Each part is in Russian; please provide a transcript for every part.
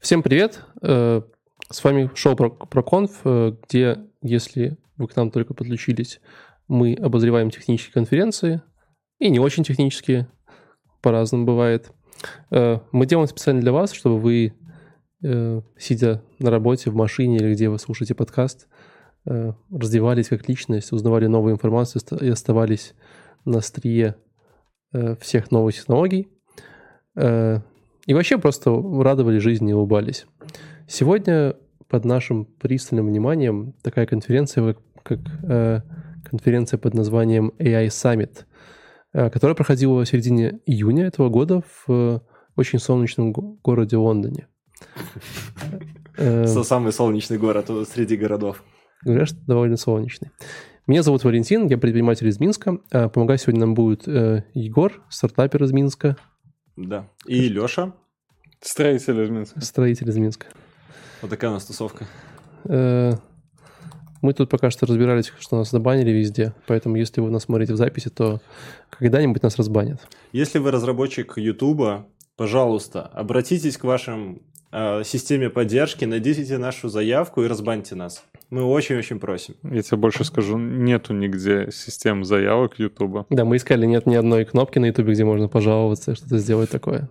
Всем привет! Э, с вами шоу про, конф, э, где, если вы к нам только подключились, мы обозреваем технические конференции, и не очень технические, по-разному бывает. Э, мы делаем специально для вас, чтобы вы, сидя на работе, в машине или где вы слушаете подкаст, развивались как личность, узнавали новую информацию и оставались на острие всех новых технологий. И вообще просто радовали жизни и улыбались. Сегодня под нашим пристальным вниманием такая конференция, как э, конференция под названием AI Summit, э, которая проходила в середине июня этого года в э, очень солнечном го- городе Лондоне. Э, самый солнечный город среди городов. Говорят, что довольно солнечный. Меня зовут Валентин, я предприниматель из Минска. Э, помогать сегодня нам будет э, Егор, стартапер из Минска. Да. И Леша. Строитель из Минска. Строитель из Минска. Вот такая у нас тусовка. Э, мы тут пока что разбирались, что нас забанили везде, поэтому если вы нас смотрите в записи, то когда-нибудь нас разбанят. Если вы разработчик Ютуба, пожалуйста, обратитесь к вашим э, системе поддержки, найдите нашу заявку и разбаньте нас. Мы очень-очень просим. Я тебе больше скажу, нету нигде систем заявок Ютуба. Да, мы искали, нет ни одной кнопки на Ютубе, где можно пожаловаться, что-то сделать такое.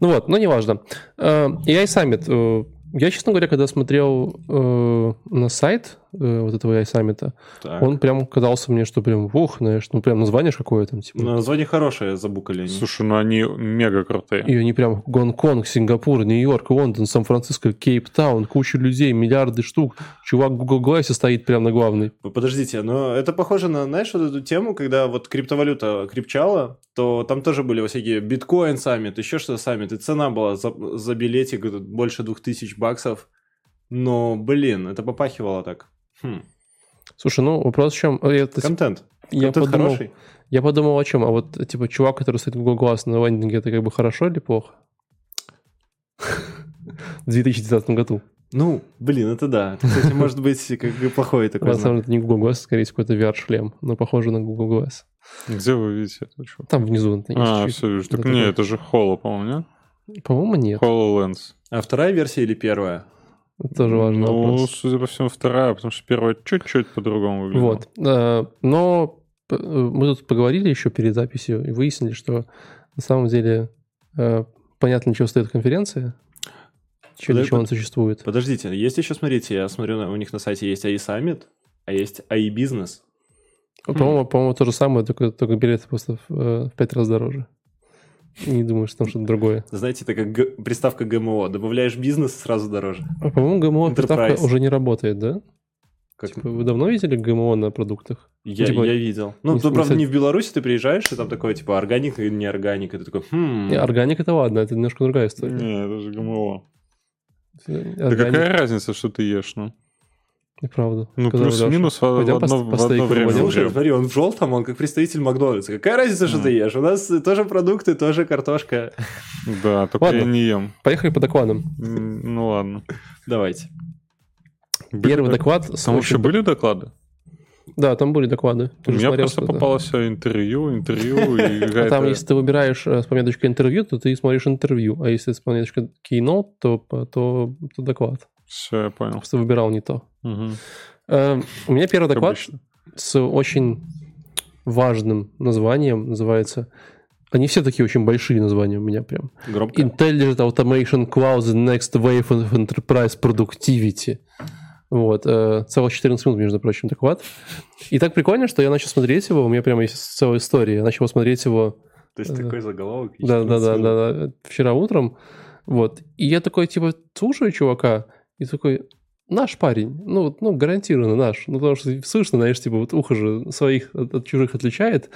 Ну вот, но неважно. AI Summit. Э, я, честно говоря, когда смотрел э, на сайт э, вот этого AI Summit, так. он прям казался мне, что прям, ух, знаешь, ну прям название какое там. Типа. Ну, название хорошее, забукали они. Слушай, ну они мега крутые. И они прям Гонконг, Сингапур, Нью-Йорк, Лондон, Сан-Франциско, Кейптаун, куча людей, миллиарды штук. Чувак в Google Glass стоит прям на главной. Подождите, но это похоже на, знаешь, вот эту тему, когда вот криптовалюта крепчала, то там тоже были всякие биткоин саммит, еще что-то саммит, и цена была за, за билетик больше двух тысяч баксов. Но, блин, это попахивало так. Хм. Слушай, ну вопрос в чем? Это, Контент. Я Контент подумал, хороший. Я подумал о чем? А вот, типа, чувак, который стоит Google Glass на лендинге, это как бы хорошо или плохо? В 2019 году. Ну, блин, это да. Это, кстати, может быть как бы плохой такой На самом деле это не Google Glass, скорее всего, какой-то VR-шлем, но похоже на Google Glass. Где вы видите это? Там внизу. А, все вижу. Так нет, это же Holo, по-моему, нет? По-моему, нет. HoloLens. А вторая версия или первая? Это тоже важно. Ну, вопрос. судя по всему, вторая, потому что первая чуть-чуть по-другому выглядела. Вот. Э, но мы тут поговорили еще перед записью и выяснили, что на самом деле э, понятно, чего стоит конференция, для чего он существует. Подождите, есть еще, смотрите, я смотрю, у них на сайте есть AI Summit, а есть AI Business. По-моему, хм. по-моему, то же самое, только, только билеты просто в, э, в пять раз дороже. Не думаю, что там что-то другое. Знаете, это как г- приставка ГМО. Добавляешь бизнес, сразу дороже. А, по-моему, ГМО Enterprise. приставка уже не работает, да? Как... Типа, вы давно видели ГМО на продуктах? Я, типа, я видел. Ну, не, то, правда, не в Беларуси ты приезжаешь, и там такое, типа, органик и не органик. И ты такой, хм... Не, органик это ладно, это немножко другая история. Не, это же ГМО. Органик... Да какая разница, что ты ешь, ну? Неправда. Ну, плюс-минус в, в, одно, в одно время. Слушай, смотри, он в желтом, он как представитель Макдональдса. Какая разница, что ты ешь? У нас тоже продукты, тоже картошка. Да, только ладно. я не ем. Поехали по докладам. Ну ладно. Давайте. Первый доклад... Там вообще были доклады? Да, там были доклады. Ты У меня смотрел, просто попалось все интервью, интервью и а Там, если ты выбираешь с пометочкой интервью, то ты смотришь интервью, а если с пометочкой keynote, то, то, то доклад. Все, я понял. Просто выбирал не то. Угу. Э, у меня первый доклад с очень важным названием называется... Они все такие очень большие названия у меня прям. Громко. Intelligent Automation Cloud The Next Wave of Enterprise Productivity. Вот, э, целых 14 минут, между прочим, доклад. И так прикольно, что я начал смотреть его, у меня прямо есть целая история. Я начал смотреть его... То есть э, такой заголовок? Да, да, да, да, да, вчера утром. Вот. И я такой, типа, слушаю чувака, и такой, наш парень, ну, ну, гарантированно наш. Ну, потому что слышно, знаешь, типа, вот ухо же своих от, от чужих отличает.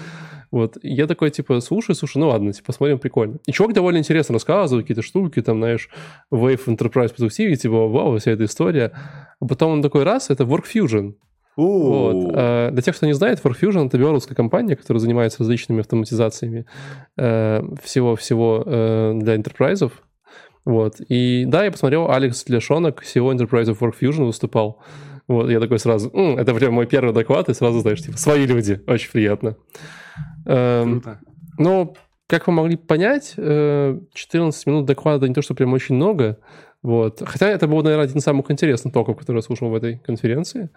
Вот. И я такой, типа, слушай, слушай, ну ладно, типа, посмотрим, прикольно. И чувак довольно интересно рассказывает какие-то штуки, там, знаешь, Wave Enterprise Productivity, типа, вау, вся эта история. А потом он такой раз, это WorkFusion. Вот. А, для тех, кто не знает, WorkFusion — это белорусская компания, которая занимается различными автоматизациями э, всего-всего э, для интерпрайзов. Вот. И да, я посмотрел, Алекс Лешонок, SEO Enterprise of Work Fusion выступал. Вот, я такой сразу, М, это прям мой первый доклад, и сразу, знаешь, типа, свои люди, очень приятно. Эм, Круто. Ну, как вы могли понять, 14 э, минут доклада не то, что прям очень много, Вот. Хотя это был, наверное, один из самых интересных токов, который я слушал в этой конференции.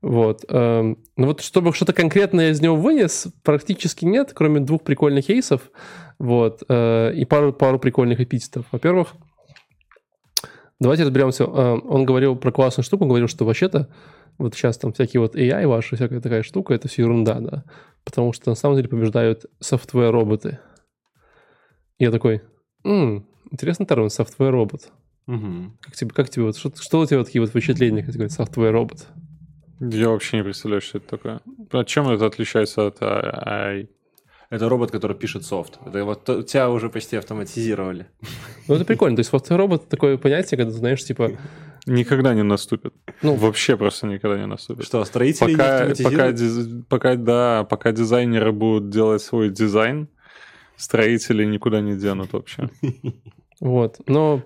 Вот. Эм, но вот чтобы что-то конкретное из него вынес, практически нет, кроме двух прикольных кейсов. Вот. Э, и пару, пару прикольных эпитетов. Во-первых, давайте разберемся. Э, он говорил про классную штуку, он говорил, что вообще-то вот сейчас там всякие вот AI ваши, всякая такая штука, это все ерунда, да. Потому что на самом деле побеждают софтвер-роботы. Я такой, м-м, интересный термин, софтвер-робот. Мгм. Как тебе, как тебе вот, что, что у тебя вот такие вот впечатления, когда говорят софтвер-робот? Я вообще не представляю, что это такое. От чем это отличается от а, AI? Это робот, который пишет софт. Это вот тебя уже почти автоматизировали. Ну, это прикольно. То есть софтвер-робот такое понятие, когда ты знаешь, типа, Никогда не наступит. Ну, Вообще просто никогда не наступит. Что, строители не Пока, пока, пока, да, пока дизайнеры будут делать свой дизайн, строители никуда не денут вообще. вот. Но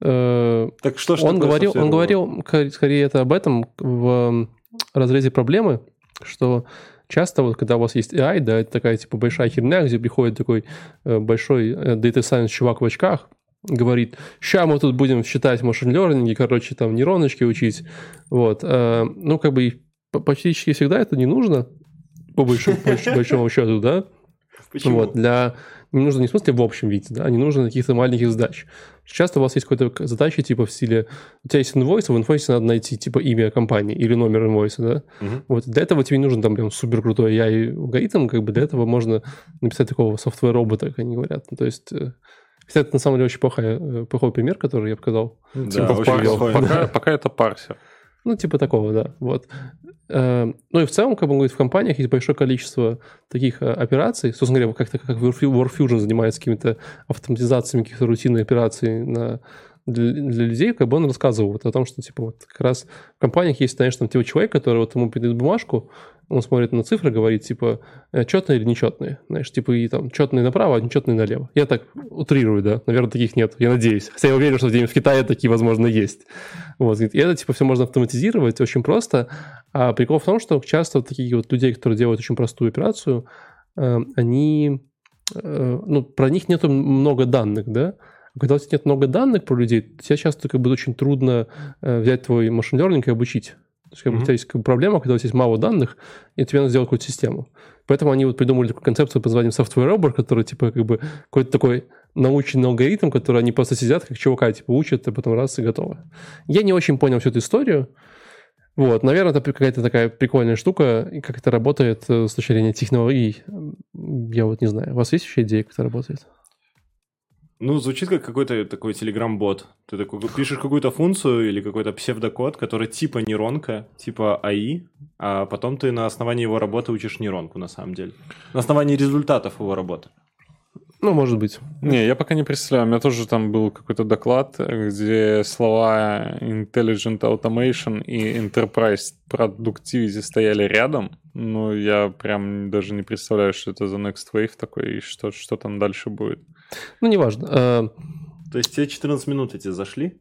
э, Так что ж он такое говорил, он говорил, скорее это об этом в разрезе проблемы, что часто вот когда у вас есть AI, да, это такая типа большая херня, где приходит такой э, большой э, data science чувак в очках, говорит, ща мы тут будем считать машин learning, короче, там нейроночки учить, вот. Э, ну, как бы почти всегда это не нужно, по большому, по большому счету, да, Почему? вот, для... Не нужно не в смысле в общем виде, да, а не нужно каких-то маленьких задач. Часто у вас есть какая-то задача типа в стиле... У тебя есть инвойс, а в инвойсе надо найти типа имя компании или номер инвойса, да? Мгм. Вот для этого тебе не нужен там прям супер крутой AI алгоритм, как бы для этого можно написать такого софтвер-робота, как они говорят. Ну, то есть... э, Хотя это на самом деле очень плохой, э, плохой пример, который я показал. Да, Типа очень плохой. Пока, пока это парсер. Ну, типа такого, да. Вот. Э, Ну и в целом, как он говорит, в компаниях есть большое количество таких э, операций. Собственно говоря, как-то как Warfu- Warfusion занимается какими-то автоматизациями каких-то рутинных операций на, для, для людей, как бы он рассказывал вот о том, что типа вот как раз в компаниях есть, знаешь, там типа человек, который вот ему передает бумажку, он смотрит на цифры, говорит, типа, четные или нечетные. Знаешь, типа, и там четные направо, а нечетные налево. Я так утрирую, да. Наверное, таких нет. Я надеюсь. Хотя я уверен, что где-нибудь в Китае такие, возможно, есть. Вот. И это, типа, все можно автоматизировать очень просто. А прикол в том, что часто вот такие вот людей, которые делают очень простую операцию, э, они... э, Ну, про них нету много данных, да. Когда у тебя нет много данных про людей, тебе часто как бы очень трудно э, взять твой машин learning и обучить. То есть, как бы, у тебя есть как бы, проблема, когда у тебя есть мало данных, и тебе надо сделать какую-то систему. Поэтому они вот придумали такую концепцию под названием software robot, который типа как бы какой-то такой научный алгоритм, который они просто сидят, как чувака, типа учат, а потом раз и готово. Я не очень понял всю эту историю. Вот, наверное, это какая-то такая прикольная штука, и как это работает э, с точки зрения технологий, я вот не знаю. У вас есть еще идеи, как это работает? Ну, звучит как какой-то такой телеграм-бот. Ты такой пишешь какую-то функцию или какой-то псевдокод, который типа нейронка, типа АИ, а потом ты на основании его работы учишь нейронку на самом деле. На основании результатов его работы. Ну, может быть. Не, я пока не представляю. У меня тоже там был какой-то доклад, где слова Intelligent Automation и Enterprise Productivity стояли рядом. Но я прям даже не представляю, что это за Next Wave такой и что, что там дальше будет. Ну, неважно. Э, То есть тебе 14 минут эти зашли?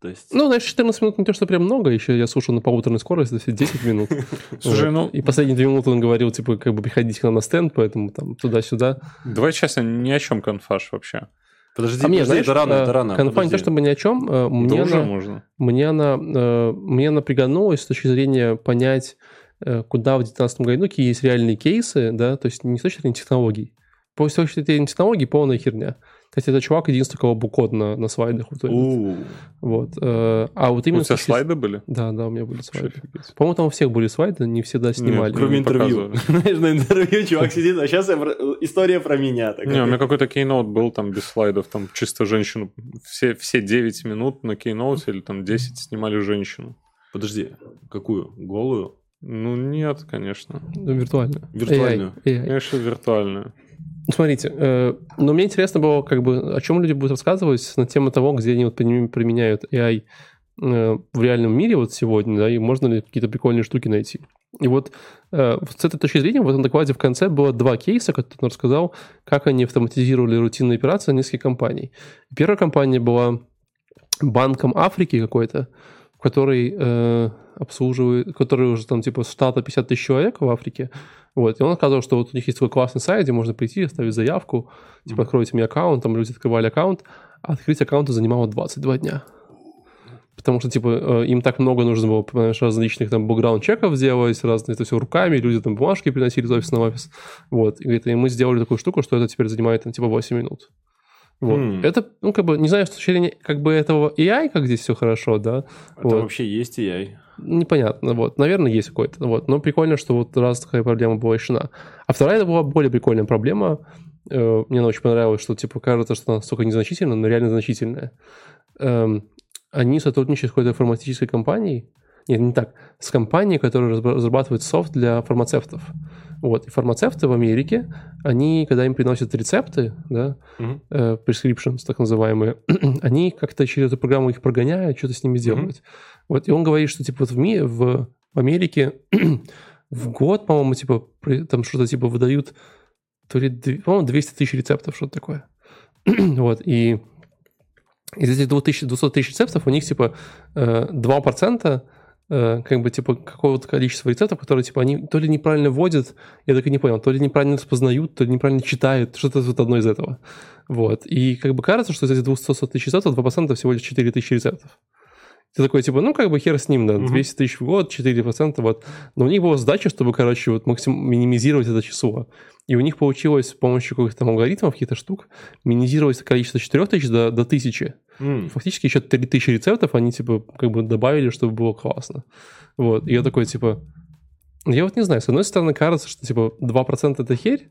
То есть... Ну, знаешь, 14 минут не то, что прям много, еще я слушал на полуторной скорости, все 10 минут. Слушай, ну- И последние две минуты он говорил, типа, как бы приходите к нам на стенд, поэтому там туда-сюда. Давай честно, ни о чем конфаш вообще. Подожди, А мне, подожди, знаешь, это рано, э, это рано. конфа не то, чтобы ни о чем, э, Да мне уже она, можно. мне она, мне она пригоднулась с точки зрения понять, куда в 2019 году, ну, какие есть реальные кейсы, да, то есть не с точки зрения технологий. По с точки зрения технологий полная херня. Кстати, это чувак единственный, у кого был код на, на слайдах. Вот, У, вот. э, А вот именно... У тебя слайды были? Да, да, у меня были слайды. По-моему, там у всех были слайды, не всегда снимали. Нет, Кроме интервью. Знаешь, на интервью чувак сидит, а сейчас история про меня. такая. Не, у меня какой-то кейноут был там без слайдов, там чисто женщину. Все, все 9 минут на кейноуте или там 10 снимали женщину. Подожди, какую? Голую? Ну, нет, конечно. Ну, виртуальную. Виртуальную. AI, AI. Конечно, виртуальную. Смотрите, э, но мне интересно было, как бы, о чем люди будут рассказывать на тему того, где они вот применя- применяют AI э, в реальном мире вот сегодня, да, и можно ли какие-то прикольные штуки найти. И вот э, с этой точки зрения в этом докладе в конце было два кейса, которые он рассказал, как они автоматизировали рутинные операции нескольких компаний. Первая компания была банком Африки какой-то, который э, обслуживает, который уже там типа штата 50 тысяч человек в Африке. Вот, и он сказал, что вот у них есть такой классный сайт, где можно прийти, оставить заявку, типа, откройте мне аккаунт, там люди открывали аккаунт, а открыть аккаунт занимало 22 дня. потому что, типа, э, им так много нужно было, понимаешь, различных там бэкграунд-чеков делать, разные, это все руками, люди там бумажки приносили из офиса на офис. Вот, и, говорит, и мы сделали такую штуку, что это теперь занимает, там, типа, 8 минут. Вот. Хм. Это, ну, как бы, не знаю, с точки зрения, как бы, этого AI, как здесь все хорошо, да, Это Вот. вообще есть AI. Непонятно, вот, наверное, есть какой-то, вот, но прикольно, что вот раз такая проблема была решена. А вторая это была более прикольная проблема, Э, мне она очень понравилась, что, типа, кажется, что она настолько незначительная, но реально значительная. Эм, Они сотрудничают с какой-то фармацевтической компанией, нет, не так, с компанией, которая разра- разрабатывает софт для фармацевтов. Вот, и фармацевты в Америке, они, когда им приносят рецепты, да, э, prescriptions, так называемые, они как-то через эту программу их прогоняют, что-то с ними делают. Вот, и он говорит, что типа вот в мире, в Америке в год, по-моему, типа там что-то типа выдают то ли, по-моему, 200 тысяч рецептов, что-то такое. вот, и из этих 2000, 200 тысяч рецептов у них типа э, 2% э, как бы типа какого-то количества рецептов, которые типа они то ли неправильно вводят, я так и не понял, то ли неправильно распознают, то ли неправильно читают, что-то вот одно из этого. Вот. И как бы кажется, что из этих 200 тысяч рецептов 2% всего лишь 4 тысячи рецептов. Ты такой, типа, ну, как бы хер с ним, да, Мгм. 200 тысяч в год, 4%, вот. Но у них была задача, чтобы, короче, вот максим... минимизировать это число. И у них получилось с помощью каких-то там алгоритмов, каких-то штук, минимизировать количество 4 тысяч до, до 1000. М. Фактически еще 3000 рецептов они, типа, как бы добавили, чтобы было классно. Вот. И я такой, типа, я вот не знаю, с одной стороны кажется, что, типа, 2% это херь,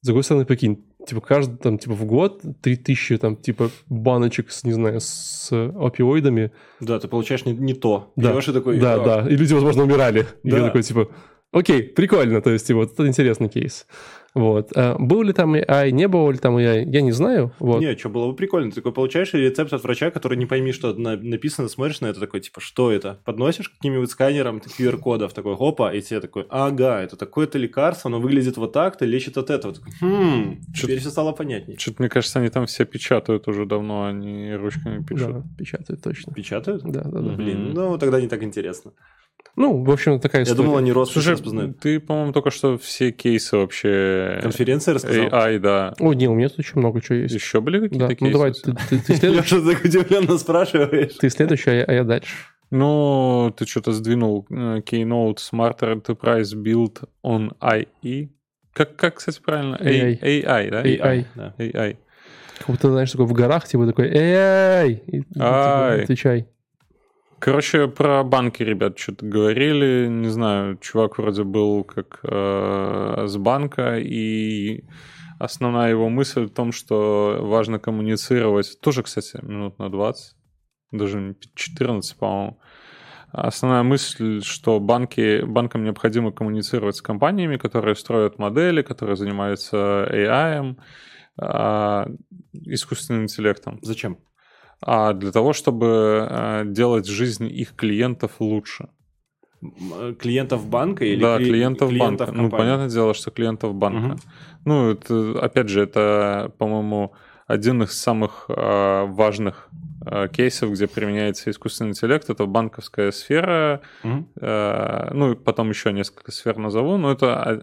с другой стороны, прикинь, типа, каждый, там, типа, в год 3000, там, типа, баночек с, не знаю, с опиоидами. Да, ты получаешь не, не то. Да. Пьешь и такой... Да, «А, да, и люди, возможно, умирали. И Да. я такой, типа, окей, прикольно, то есть, типа, вот это интересный кейс. Вот. А был ли там AI, не было ли там AI, я не знаю. Вот. Не, что было бы прикольно. Ты такой получаешь рецепт от врача, который не пойми, что на- написано, смотришь на это такой, типа, что это? Подносишь каким-нибудь сканером QR-кодов, такой, опа, и тебе такой, ага, это такое-то лекарство, оно выглядит вот так-то, лечит от этого. Такой, хм, теперь все стало понятней. Что-то, мне кажется, они там все печатают уже давно, они ручками пишут. Да, печатают точно. Печатают? Да, да, да. Блин, ну тогда не так интересно. Ну, в общем, такая Я история. думал, они роспись Слушай, распознают. ты, по-моему, только что все кейсы вообще... Конференция рассказал? AI, да. О, не, у меня тут очень много чего есть. Еще были Да, какие-то ну кейсы? давай, ты, ты- ты следующий, Леша, так удивленно спрашиваешь. ты следующий, а я, а я дальше. Ну, ты что-то сдвинул э, Keynote Smart Enterprise Build on IE. Как, как кстати, правильно? AI. AI, да? AI. Да. AI. Как будто, знаешь, такой в горах, типа такой, эй, типа, Ай. отвечай. Короче, про банки ребят что-то говорили. Не знаю, чувак вроде был как э, с банка, и основная его мысль в том, что важно коммуницировать. Тоже, кстати, минут на 20, даже 14, по-моему. Основная мысль, что банки, банкам необходимо коммуницировать с компаниями, которые строят модели, которые занимаются AI, а, искусственным интеллектом Зачем? А для того, чтобы э, делать жизнь их клиентов лучше. Э, Клиентов банка или да, кли- клиентов, банка. Ну, компании? понятное дело, что клиентов банка. Мгм. Ну, это, опять же, это, по-моему, один из самых э, важных э, кейсов, где применяется искусственный интеллект. Это банковская сфера. Мгм. э, ну, потом еще несколько сфер назову, но это а,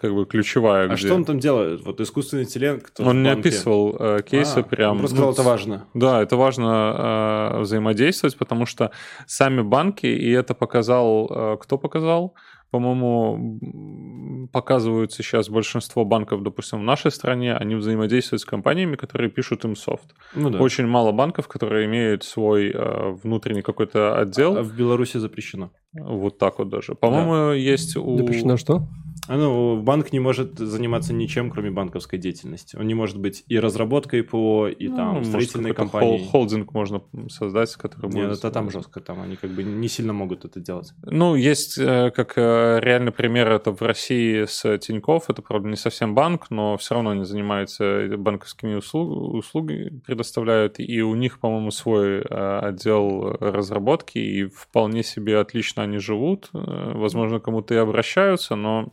как бы ключевая. А где- что он там делает? Вот искусственный интеллект Он не описывал э, кейсы А, прям. Он просто ну, сказал, это важно. Да, это важно э, взаимодействовать, потому что сами банки, и это показал, э, кто показал? По-моему, показывают сейчас большинство банков, допустим, в нашей стране, они взаимодействуют с компаниями, которые пишут им софт. Ну да. Очень мало банков, которые имеют свой э, внутренний какой-то отдел. А в Беларуси запрещено. Вот так вот даже. По-моему, есть у... Запрещено что? А ну, банк не может заниматься ничем, кроме банковской деятельности. Он не может быть и разработкой ПО, и Ну, там строительной компанией. хол- холдинг можно создать, который Нет, будет... это там жестко, там они как бы не сильно могут это делать. Ну, есть э, как э, реальный пример, это в России с Тинькофф, это, правда, не совсем банк, но все равно они занимаются банковскими услуг, услуги, предоставляют, и у них, по-моему, свой э, отдел разработки, и вполне себе отлично они живут, возможно, кому-то и обращаются, но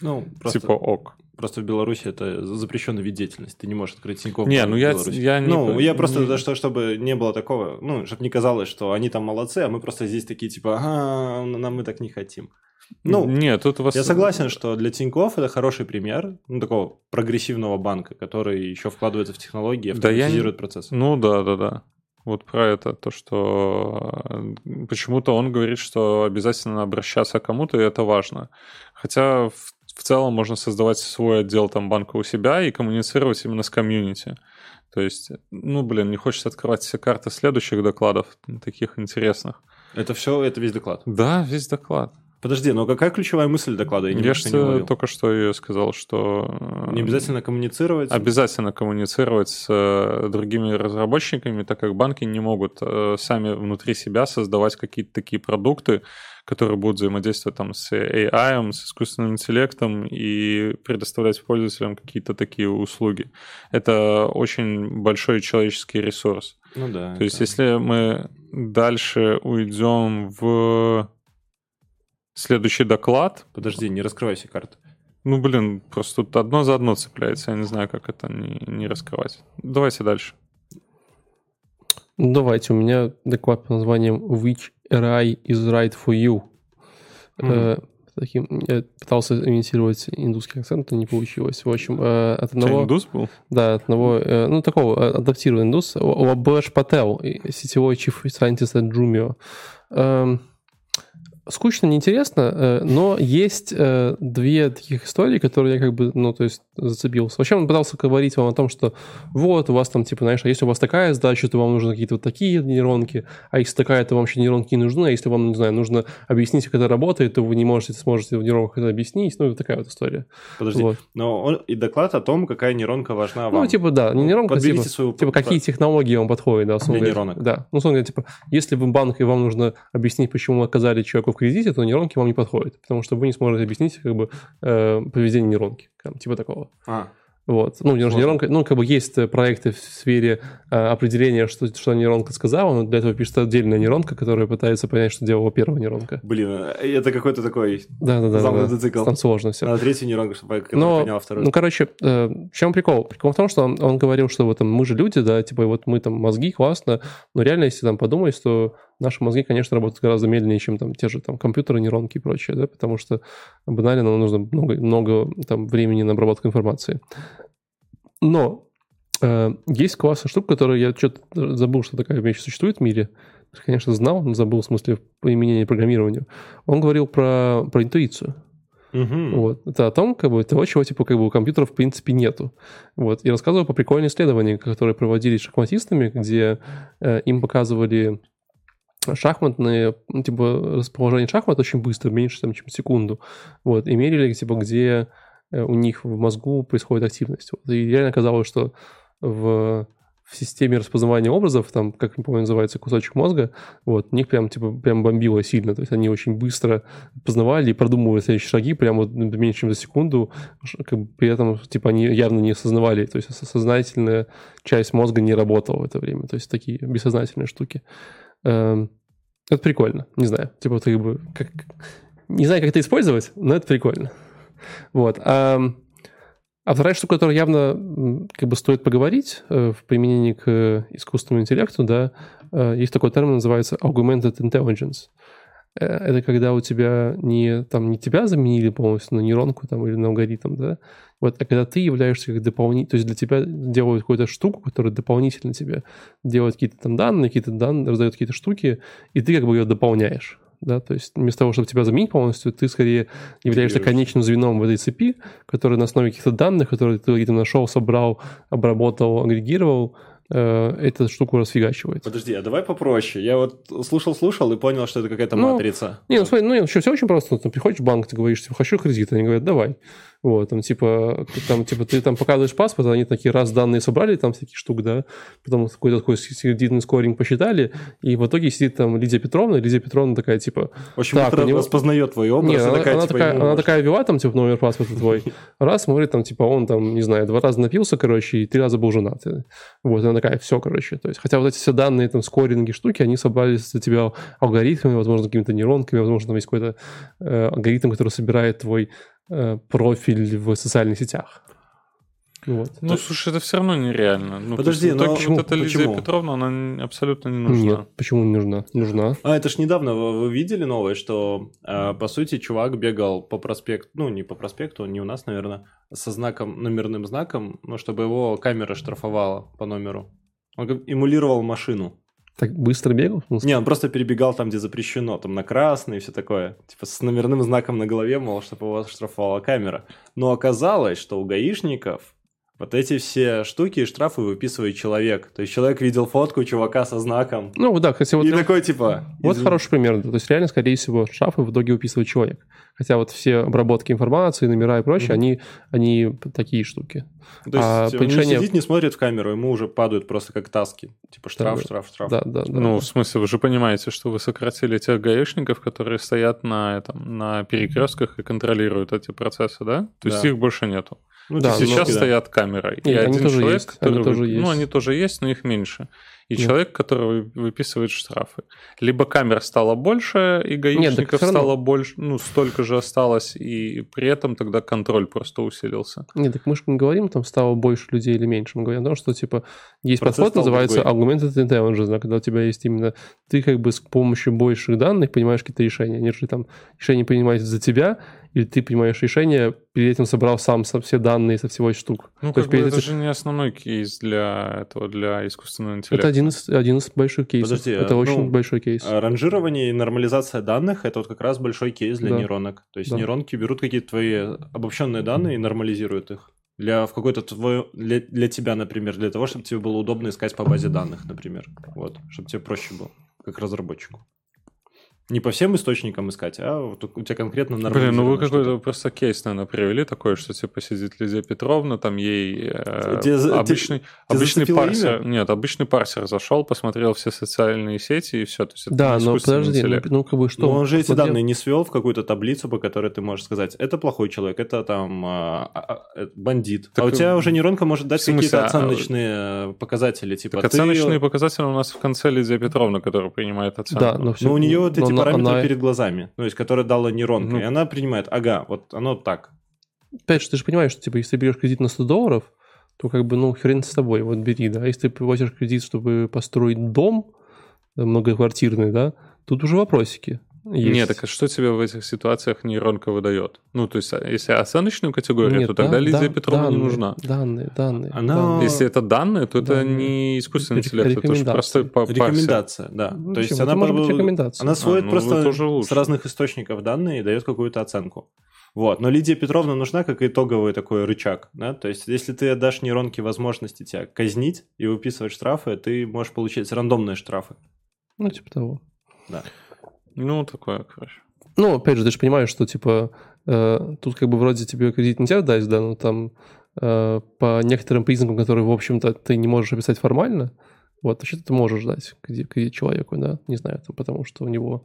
Ну, просто, типа ок. просто в Беларуси это запрещенный вид деятельности. Ты не можешь открыть Тинькофф Не, ну я, я не... Ну, я просто, не- да, что, чтобы не было такого, ну, чтобы не казалось, что они там молодцы, а мы просто здесь такие, типа, ага, нам мы так не хотим. Ну, Нет, тут вас... Я согласен, что для Тинькофф это хороший пример ну, такого прогрессивного банка, который еще вкладывается в технологии, Да я автоматизирует процесс. Ну да, да, да. вот про это, то, что почему-то он говорит, что обязательно обращаться к кому-то, и это важно. Хотя в, в целом можно создавать свой отдел там банка у себя и коммуницировать именно с комьюнити. То есть, ну, блин, не хочется открывать все карты следующих докладов, таких интересных. Это все, это весь доклад? Да, весь доклад. Подожди, но какая ключевая мысль доклада? Я, я же только что ее сказал, что... Э, не обязательно коммуницировать? Обязательно коммуницировать с э, другими разработчиками, так как банки не могут э, сами внутри себя создавать какие-то такие продукты, которые будут взаимодействовать там с AI, с искусственным интеллектом и предоставлять пользователям какие-то такие услуги. Это очень большой человеческий ресурс. Ну да. То это... есть если мы дальше уйдем в Следующий доклад. Подожди, не раскрывай все карты. Ну, блин, просто тут одно за одно цепляется. Я не знаю, как это не, не раскрывать. Давайте дальше. Ну, давайте. У меня доклад под названием Which RI is right for you? Mm-hmm. Э, таким, я пытался имитировать индусский акцент, но не получилось. В общем, э, от одного... индус был? Да, от одного, э, ну, такого э, адаптированного индус. Лабеш Пател, сетевой chief scientist at Jumio. Э, скучно, неинтересно, э, но есть э, две таких истории, которые я как бы, ну, то есть зацепился. Вообще он пытался говорить вам о том, что вот, у вас там, типа, знаешь, а если у вас такая задача, то вам нужны какие-то вот такие нейронки, а если такая, то вам вообще нейронки не нужны, а если вам, не знаю, нужно объяснить, как это работает, то вы не можете, сможете в нейронках это объяснить, ну, такая вот история. Подожди, вот. но он и доклад о том, какая нейронка важна вам. Ну, типа, да, не нейронка, Подберите типа, свою... типа, какие технологии вам подходят, да, Для говоря. нейронок. Да, ну, говоря, типа, если вы банк, и вам нужно объяснить, почему оказали человеку в кредите, то нейронки вам не подходят, потому что вы не сможете объяснить, как бы, э, поведение нейронки, типа такого. А. Вот. Ну, нейронка, ну, как бы есть э, проекты в сфере э, определения, что, что нейронка сказала, но для этого пишется отдельная нейронка, которая пытается понять, что делала первая нейронка. Блин, э, это какой-то такой да, да, да, замкнутый да, цикл. Там сложно все. А третья нейронка, чтобы но, поняла вторую. Ну, короче, э, в чем прикол? Прикол в том, что он, он говорил, что вот, там, мы же люди, да, типа, вот мы там мозги, классно, но реально, если там подумать, то наши мозги, конечно, работают гораздо медленнее, чем там те же там компьютеры, нейронки и прочее, да, потому что банально нам нужно много, много там времени на обработку информации. Но э, есть классная штука, которую я что-то забыл, что такая вещь существует в мире. Конечно, знал, но забыл в смысле применения программированию. Он говорил про, про интуицию. Угу. Вот. Это о том, как бы, того, чего типа, как бы, у компьютеров в принципе нету. Вот. И рассказывал по прикольным исследованиям, которые проводились шахматистами, где э, им показывали шахматные, ну, типа, расположение шахмат очень быстро, меньше, там, чем секунду. Вот. И мерили, типа, где Э, у них в мозгу происходит активность. Вот. И реально оказалось, что в, в системе распознавания образов, там, как не помню, называется кусочек мозга, вот, у них прям, типа, прям бомбило сильно. То есть они очень быстро познавали и продумывали следующие шаги прямо вот меньше, чем за секунду. Как при этом, типа, они явно не осознавали. То есть сознательная часть мозга не работала в это время. То есть такие бессознательные штуки. Эм, это прикольно. Не знаю. Типа, ты как бы... Как... Не знаю, как это использовать, но это прикольно. Вот. А, а вторая штука, которую явно как бы стоит поговорить э, в применении к искусственному интеллекту, да, э, есть такой термин, называется augmented intelligence. Э, это когда у тебя не, там, не тебя заменили полностью на нейронку там, или на алгоритм, да, вот, а когда ты являешься как дополнительный, то есть для тебя делают какую-то штуку, которая дополнительно тебе делает какие-то там данные, какие-то данные, раздает какие-то штуки, и ты как бы ее дополняешь да, то есть вместо того, чтобы тебя заменить полностью, ты скорее являешься конечным звеном в этой цепи, который на основе каких-то данных, которые ты где-то нашел, собрал, обработал, агрегировал, Э, эту штуку расфигачивает. Подожди, а давай попроще. Я вот слушал-слушал и понял, что это какая-то ну, матрица. Не, ну смотри, ну все, все очень просто. Ты приходишь в банк, ты говоришь, типа, хочу кредит, они говорят, давай. Вот, там, типа, там, типа, ты там показываешь паспорт, они такие раз данные собрали, там всяких штук, да, потом какой-то такой кредитный скоринг посчитали, и в итоге сидит там Лидия Петровна, Лидия Петровна такая, типа... В общем, так, него... распознает твой образ, Нет, она, такая, она, типа, такая, она такая вела, там, типа, номер паспорта твой, раз, смотрит, там, типа, он там, не знаю, два раза напился, короче, и три раза был женат. Вот, она такая, все, короче, то есть, хотя вот эти все данные, там, скоринги, штуки, они собрались за тебя алгоритмами, возможно, какими-то нейронками, возможно, там есть какой-то э, алгоритм, который собирает твой профиль в социальных сетях. Вот. Ну, То... слушай, это все равно нереально. Ну, Подожди, но почему? вот эта Лидия почему? Петровна, она абсолютно не нужна. Нет, почему не нужна? Нужна. А, это ж недавно вы, вы видели новое, что, э, по сути, чувак бегал по проспекту, ну, не по проспекту, не у нас, наверное, со знаком, номерным знаком, ну, чтобы его камера штрафовала по номеру. Он эмулировал машину. Так быстро бегал? Ну, Не, он просто перебегал там, где запрещено, там на красный и все такое. Типа с номерным знаком на голове, мол, чтобы его штрафовала камера. Но оказалось, что у гаишников вот эти все штуки и штрафы выписывает человек. То есть человек видел фотку чувака со знаком. Ну да, хотя вот, и такой типа... вот извини. хороший пример. То есть реально, скорее всего, штрафы в итоге выписывает человек. Хотя вот все обработки информации, номера и прочее, Мгм. они, они такие штуки. То есть а он повышение- не сидит, не смотрит в камеру, ему уже падают просто как таски. Типа штраф, Да, штраф, штраф. Да, да, да. Ну, в смысле, вы же понимаете, что вы сократили тех гаишников, которые стоят на, этом, на перекрестках и контролируют эти процессы, да? То есть Да. их больше нету. Ну, Да, Сейчас да. стоят камерой. Нет, они тоже человек, есть, который они тоже вы- есть. Ну, они тоже есть, но их меньше. И Нет. человек, который вы- выписывает штрафы. Либо камер стало больше, и гаишников равно. стало больше, ну, столько же осталось, и при этом тогда контроль просто усилился. Нет, так мы же не говорим, там стало больше людей или меньше. Мы говорим о том, что, типа, есть Процесс подход, называется другой. augmented intelligence, да, когда у тебя есть именно... Ты как бы с помощью больших данных понимаешь какие-то решения, нежели там решение принимается за тебя, или ты принимаешь решение, перед этим собрал сам со все данные со всего штук. Ну, То как бы это этим- же не основной кейс для этого, для искусственного интеллекта. Это один из, один из больших кейсов. Подожди, это а, очень ну, большой кейс. А Ранжирование и нормализация данных это вот как раз большой кейс для Да. нейронок. То есть Да. нейронки берут какие-то твои обобщенные данные и нормализируют их. Для в какой-то твой для, для тебя, например, для того, чтобы тебе было удобно искать по базе данных, например. Вот, чтобы тебе проще было, как разработчику. Не по всем источникам искать, а вот у тебя конкретно Блин, ну вы какой-то просто кейс, наверное, привели такой, что типа сидит Лидия Петровна, там ей э, за- обычный, тебе обычный парсер, нет, обычный парсер зашел, посмотрел все социальные сети и все. То есть это Да, но подожди, ну, интеллект. ну как бы что? Но он же эти данные не свел в какую-то таблицу, по которой ты можешь сказать, это плохой человек, это там а, а, а, э, бандит. Так, а у тебя э, уже нейронка может дать какие-то а, оценочные э, показатели, типа Так ты- оценочные показатели у нас в конце Лидия Петровна, которая принимает оценку. Да, но, всё- Но у нее вот эти она- параметры она- перед глазами, ну, есть, которые дала нейронка, Ну. и она принимает, ага, вот оно так. Опять же, ты же понимаешь, что, типа, если ты берешь кредит на 100 долларов, то как бы, ну, хрен с тобой, вот бери, да. Если ты возишь кредит, чтобы построить дом э, многоквартирный, да, тут уже вопросики есть. Нет, так а что тебе в этих ситуациях нейронка выдает? Ну, то есть, а если оценочную категорию, Нет, то тогда да- Лидия да- Петровна не данные, нужна. Данные, данные. Она- данные. Если это данные, то это Данные. не искусственный интеллект, это же па- парсер. Рекомендация, да. Ну, То есть она, Это может быть по- рекомендация. она сводит А, ну, просто это с разных источников данные и дает какую-то оценку. Вот. Но Лидия Петровна нужна как итоговый такой рычаг. Да? То есть, если ты отдашь нейронке возможности тебя казнить и выписывать штрафы, ты можешь получить рандомные штрафы. Ну, типа того. Да. Ну, такое, короче. Ну, опять же, ты же понимаешь, что, типа, э, тут как бы вроде тебе кредит нельзя дать, да, но там э, по некоторым признакам, которые, в общем-то, ты не можешь описать формально, вот, вообще ты можешь дать кредит, кредит человеку, да, не знаю, там, потому что у него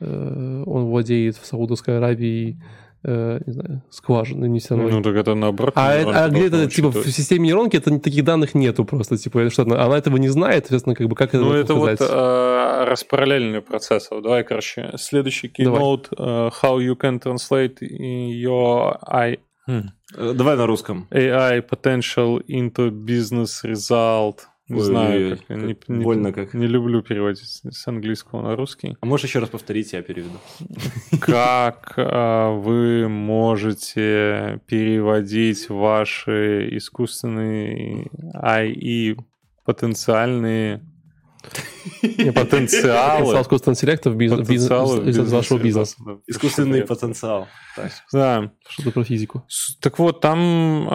э, он владеет в Саудовской Аравии, э, не знаю, скважиной нефтяной. Ну, так это наоборот. а, это- а где-то, типа, в системе нейронки это таких данных нету просто, типа, что она, она этого не знает, соответственно, как бы, как это Ну, это вот сказать? э, распараллельный процесс. Давай, короче, следующий Давай. keynote. э, how you can translate your I- хм, Э, Давай на русском. AI potential into business result. Не Ой, знаю, ой, как, как не, не- больно как. не люблю переводить с английского на русский. А можешь еще раз повторить, я переведу. Как э, вы можете переводить ваши искусственные AI потенциальные потенциалы. Потенциал искусственного интеллекта в бизнес, потенциалы бизнес, в из вашего бизнеса. Искусственный потенциал. Да. Что-то про физику. Так вот, там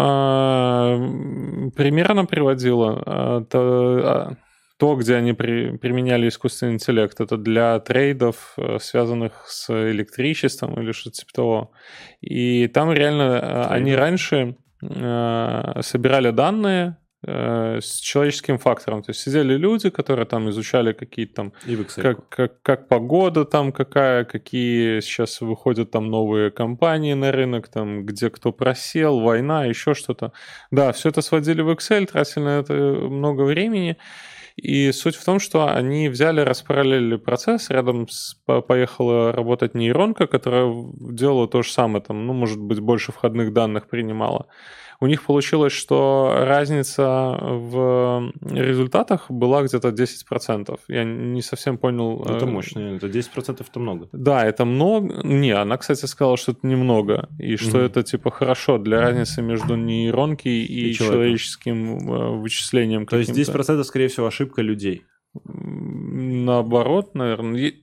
примерно приводило а, то, а, то, где они при- применяли искусственный интеллект, это для трейдов, э, связанных с электричеством или что-то типа того. И там реально а, они Трейдов. раньше а, собирали данные э, с человеческим фактором. То есть сидели люди, которые там изучали какие-то там И в как, как, как погода там какая, какие сейчас выходят там новые компании на рынок, там где кто просел, война, еще что-то. Да, все это сводили в Excel, тратили на это много времени. И суть в том, что они взяли, распараллелили процесс, рядом с, по- поехала работать нейронка, которая делала то же самое, там, ну, может быть, больше входных данных принимала. У них получилось, что разница в результатах была где-то 10%. Я не совсем понял. Это э, мощно, это 10% это много. Да, это много. Не, она, кстати, сказала, что это немного. И что Мгм. это, типа, хорошо для разницы между нейронки и, И человеком. человеческим э, вычислением. То есть каким-то. 10% скорее всего ошибка людей. наоборот, наверное.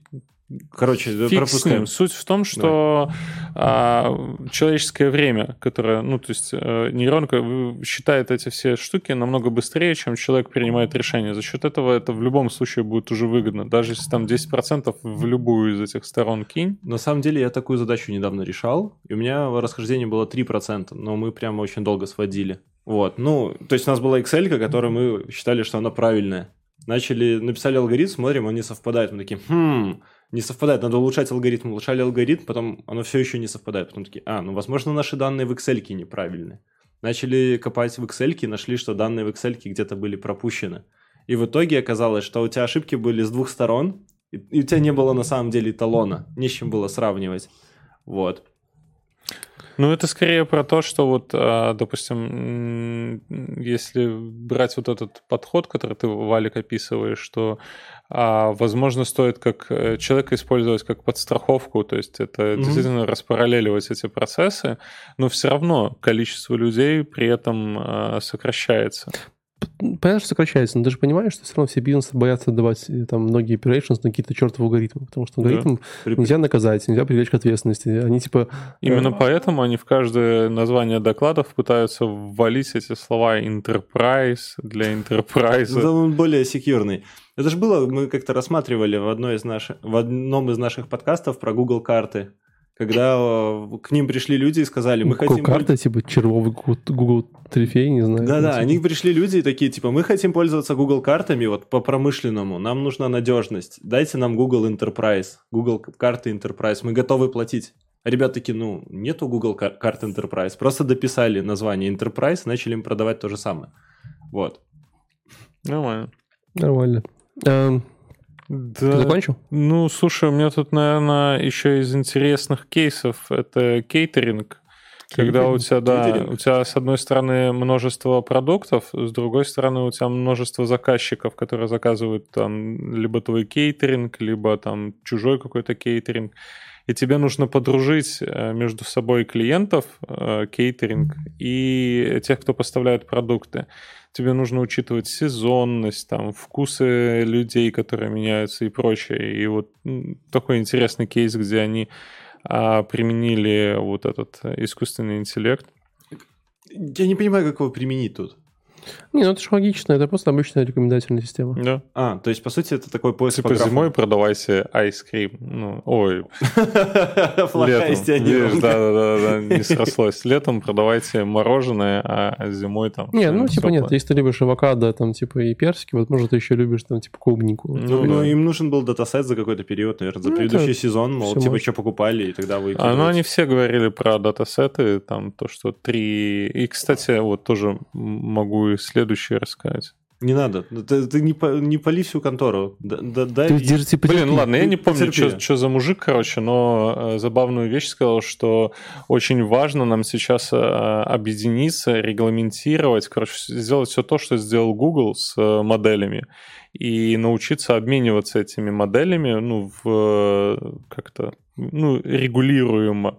Короче, Фиг пропускаем. Суть в том, что а, человеческое время, которое, ну, то есть э, нейронка считает эти все штуки намного быстрее, чем человек принимает решение. За счет этого это в любом случае будет уже выгодно. Даже если там 10% в любую из этих сторон кинь. На самом деле я такую задачу недавно решал, и у меня расхождение было 3%, но мы прямо очень долго сводили. Вот, ну, то есть у нас была Excel, которую мы считали, что она правильная. Начали, написали алгоритм, смотрим, он не совпадает. Мы такие, хм, не совпадает, надо улучшать алгоритм. Улучшали алгоритм, потом оно все еще не совпадает. Потом такие, а, ну, возможно, наши данные в Excel неправильные. Начали копать в Excel, нашли, что данные в Excel где-то были пропущены. И в итоге оказалось, что у тебя ошибки были с двух сторон, и, у тебя не было на самом деле эталона, не с чем было сравнивать. Вот. Ну, это скорее про то, что вот, а, допустим, если брать вот этот подход, который ты, Валик, описываешь, что, а, возможно, стоит как э, человека использовать как подстраховку, то есть это mm-hmm. действительно распараллеливать эти процессы, но все равно количество людей при этом а, сокращается понятно, что сокращается, но ты же понимаешь, что все равно все бизнесы боятся давать э, там многие operations на какие-то чертовы алгоритмы, потому что алгоритм да. нельзя наказать, нельзя привлечь к ответственности. Они типа... Именно э... поэтому они в каждое название докладов пытаются ввалить эти слова enterprise для enterprise. Да, он более секьюрный. Это же было, мы как-то рассматривали в, одной из наших, в одном из наших подкастов про Google карты когда э, к ним пришли люди и сказали, мы Google хотим... карта, типа червовый Google Трифей, не знаю. Да-да, типа. они пришли люди и такие, типа, мы хотим пользоваться Google картами вот по промышленному, нам нужна надежность, дайте нам Google Enterprise, Google карты Enterprise, мы готовы платить. А ребята такие, ну, нету Google карт Enterprise, просто дописали название Enterprise, начали им продавать то же самое. Вот. Нормально. Нормально. Эм, да. Ты закончил? Ну, слушай, у меня тут, наверное, еще из интересных кейсов это кейтеринг. Когда у тебя, да, у тебя с одной стороны множество продуктов, с другой стороны у тебя множество заказчиков, которые заказывают там либо твой кейтеринг, либо там чужой какой-то кейтеринг. И тебе нужно подружить э, между собой клиентов, э, кейтеринг, и тех, кто поставляет продукты тебе нужно учитывать сезонность, там, вкусы людей, которые меняются и прочее. И вот такой интересный кейс, где они а, применили вот этот искусственный интеллект. Я не понимаю, как его применить тут. Не, ну это же логично, это просто обычная рекомендательная система. Да. А, то есть, по сути, это такой поиск Типа по зимой продавайте айскрим. Ну, ой. Летом. Да-да-да, не срослось. Летом продавайте мороженое, а зимой там... Не, ну, типа нет, если ты любишь авокадо, там, типа, и персики, вот, может, ты еще любишь, там, типа, клубнику. Ну, ну им нужен был датасет за какой-то период, наверное, за ну, предыдущий сезон, мол, типа, что покупали, и тогда вы... А, ну, они все говорили про датасеты, там, то, что три... И, кстати, вот тоже могу и следующее рассказать. Не надо. Ты, ты не, не поли всю контору. Да, да, дай... Ты держи, Блин, ладно, я не помню, что за мужик, короче, но э, забавную вещь сказал, что очень важно нам сейчас э, объединиться, регламентировать, короче, сделать все то, что сделал Google с э, моделями, и научиться обмениваться этими моделями, ну, в как-то, ну, регулируемо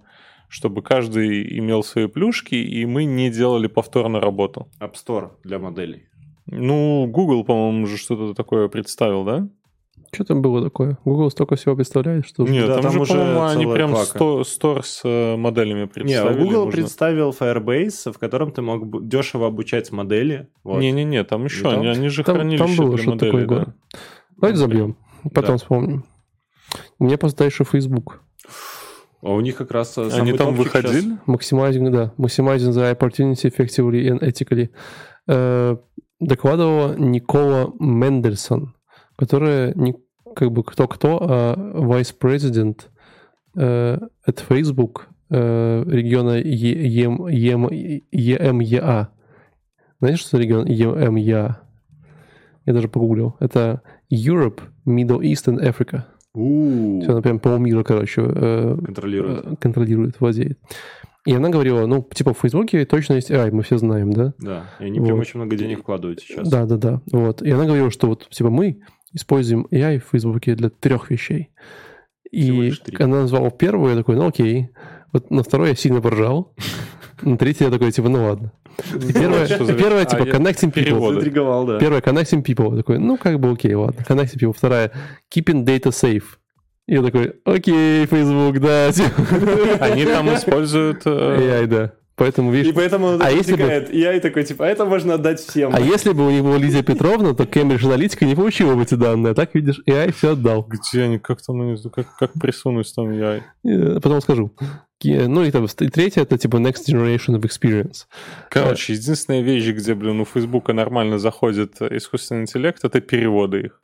чтобы каждый имел свои плюшки, и мы не делали повторно работу. App Store для моделей. Ну, Google, по-моему, уже что-то такое представил, да? Что там было такое? Google столько всего представляет, что... Нет, да, там, там же, по-моему, они прям сто, стор с э, моделями представили. Не, Google нужно... представил Firebase, в котором ты мог дешево обучать модели. Не-не-не, вот. там еще, они, они же там, хранилище там было что такое, да. да. Давайте забьем, потом да. вспомним. Меня просто дальше Facebook. А у них как раз э, Они там выходили? Maximizing, да. Maximizing the opportunity effectively and ethically. Э, докладывала Никола Мендельсон, которая не как бы кто-кто, а vice-president э, от Facebook э, региона ЕМ, ЕМ, ЕМЕА. Знаете, что за регион ЕМЕА? Я даже погуглил. Это Europe, Middle East and Africa. У-у-у. Все, она прям полмира, короче, э, контролирует. Э, контролирует, владеет. И она говорила, ну, типа в Фейсбуке точно есть AI, мы все знаем, да? Да, и они вот. прям очень много денег вкладывают сейчас. Да, да, да. Вот. И она говорила, что вот, типа, мы используем AI в Фейсбуке для трех вещей. И она назвала первую, я такой, ну окей. Вот на второй я сильно поржал. На третье я такой, типа, ну ладно. И первое, первое, а, типа, я- connecting people. Первая, connecting people. Такой, ну, как бы окей, ладно. Connecting people. Вторая, keeping data safe. И я такой, окей, Facebook, да. Они там используют... э, AI, да. Поэтому, И видишь, поэтому он А если бы-. И я и такой, типа, а это можно отдать всем. а если бы у них была Лидия Петровна, то Cambridge Аналитика не получила бы эти данные. А так, видишь, AI все отдал. Где они, как там, как, как присунуть там я? Э, Потом скажу. Ну и там ст- третье, это типа Next Generation of Experience. Короче, единственная вещь, где, блин, у Фейсбука нормально заходит искусственный интеллект, это переводы их.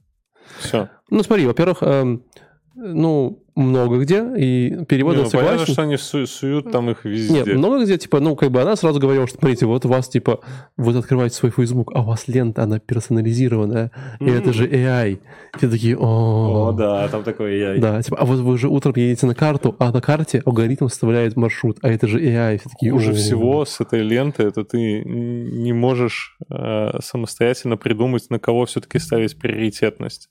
Все. Ну смотри, во-первых, эм, ну, много где, и переводы ну, понятно, согласен. что они су- суют там их везде. Нет, много где, типа, ну, как бы она сразу говорила, что, смотрите, вот у вас, типа, вот открываете свой Facebook, а у вас лента, она персонализированная, и это же AI. Все такие, о, О, да, там такой я. Да, типа, а вот вы же утром едете на карту, а на карте алгоритм составляет маршрут, а это же AI. Все такие, Хуже «О». всего с этой ленты это ты не можешь э, самостоятельно придумать, на кого все-таки ставить приоритетность.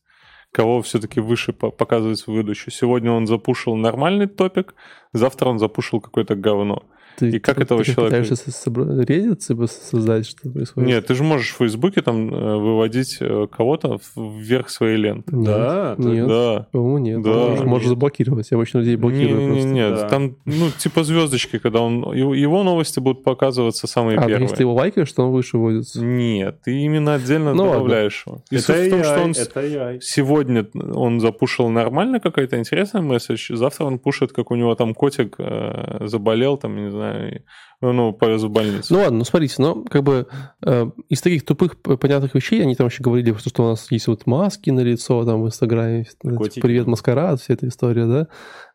Кого все-таки выше по- показывать в выдачу. Сегодня он запушил нормальный топик, завтра он запушил какое-то говно. Ты, и как ты- этого ты человека- пытаешься со- собра- Reddit типа, создать, что происходит? Нет, ты же можешь в Фейсбуке там э, выводить э, кого-то вверх своей ленты. Нет, Да, ты- нет. Да. По-моему, нет. Да. Можешь, можешь заблокировать. Я обычно людей блокирую Не, не, просто. нет, Да. там, ну, типа звездочки, когда он. Его, новости будут показываться самые А, первые. если ты его лайкаешь, то он выше вводится. Нет, ты именно отдельно Ну, ладно. добавляешь его. И Это суть в том, что он с- это AI. сегодня он запушил нормально какой-то интересный месседж, завтра он пушит, как у него там котик э, заболел, там, не знаю, и, ну, повез в больницу. Ну ладно, ну смотрите, но как бы э, из таких тупых понятных вещей, они там еще говорили, что, что у нас есть вот маски на лицо, там в Инстаграме, Котики. привет, маскарад, вся эта история, да,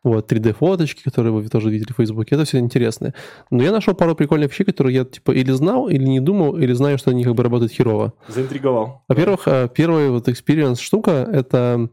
вот 3D-фоточки, которые вы тоже видели в Фейсбуке, это все интересно. Но я нашел пару прикольных вещей, которые я типа или знал, или не думал, или знаю, что они как бы работают херово. Заинтриговал. Во-первых, э, первая вот experience штука, это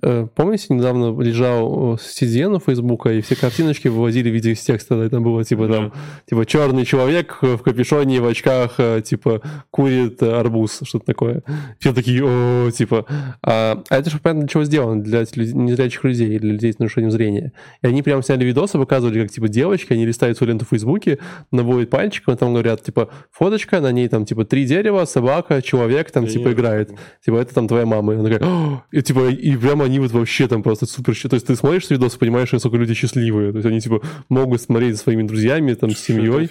Помните, недавно лежал э, CDN у Фейсбука, и все картиночки выводили в виде из текста, да, там было типа там, типа черный человек в капюшоне, в очках, э, типа курит э, арбуз, что-то такое. Все такие, о, типа. А, а это же понятно для чего сделано, для незрячих людей, для людей с нарушением зрения. И они прям сняли видосы, показывали, как типа девочки, они листают свою ленту в Фейсбуке, наводят пальчиком, и там говорят, типа, фоточка, на ней там типа три дерева, собака, человек там типа играет. Типа, это там твоя мама. И она такая, и типа, и прямо они вот вообще там просто супер... То есть ты смотришь видос и понимаешь, насколько люди счастливые. То есть они типа могут смотреть со своими друзьями, там, с семьей,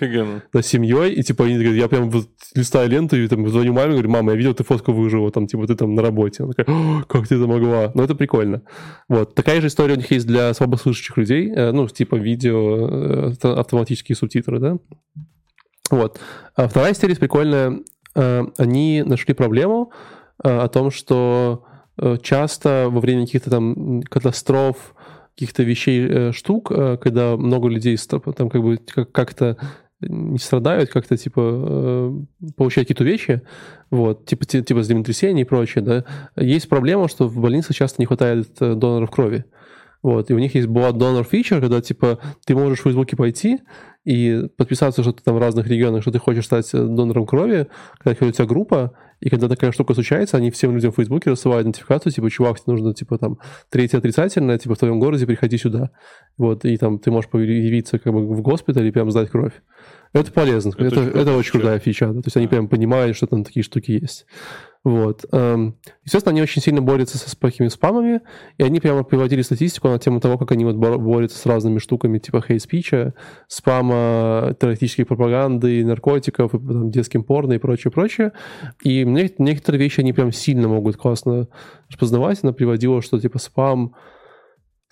да, с семьей, и типа они говорят, я прям вот листаю ленту и там звоню маме, говорю, мама, я видел, ты фотку выжила, там, типа, ты там на работе. Она такая, «О, как ты это могла? Ну, это прикольно. Вот. Такая же история у них есть для слабослышащих людей, э, ну, типа видео, э, авто- автоматические субтитры, да. Вот. А вторая история прикольная. Э, Они нашли проблему о том, что часто во время каких-то там катастроф, каких-то вещей, э, штук, э, когда много людей там как бы как- как-то не страдают, как-то типа э, получают какие-то вещи, вот, типа, ти- типа землетрясения и прочее, да, есть проблема, что в больнице часто не хватает э, доноров крови. Вот, и у них есть blood donor feature, когда, типа, ты можешь в Фейсбуке пойти и подписаться, что ты там в разных регионах, что ты хочешь стать э, донором крови, когда у тебя группа, и когда такая штука случается, они всем людям в Фейсбуке рассылают нотификацию, типа, чувак, тебе нужно, типа, там, третье отрицательное, типа, в твоем городе приходи сюда. Вот, и там ты можешь появиться, как бы, в госпитале и прям сдать кровь. Это полезно. Это Это, очень это, очень крутая фича. да. То есть они прям понимают, что там такие штуки есть. Вот. Эм, Естественно, они очень сильно борются со такими спамами, и они прямо приводили статистику на тему того, как они вот бор- борются с разными штуками типа хейт-спича, спама, террористической пропаганды, наркотиков, потом детским порно и прочее, прочее. И некоторые вещи они прям сильно могут классно распознавать. Она приводила, что типа спам,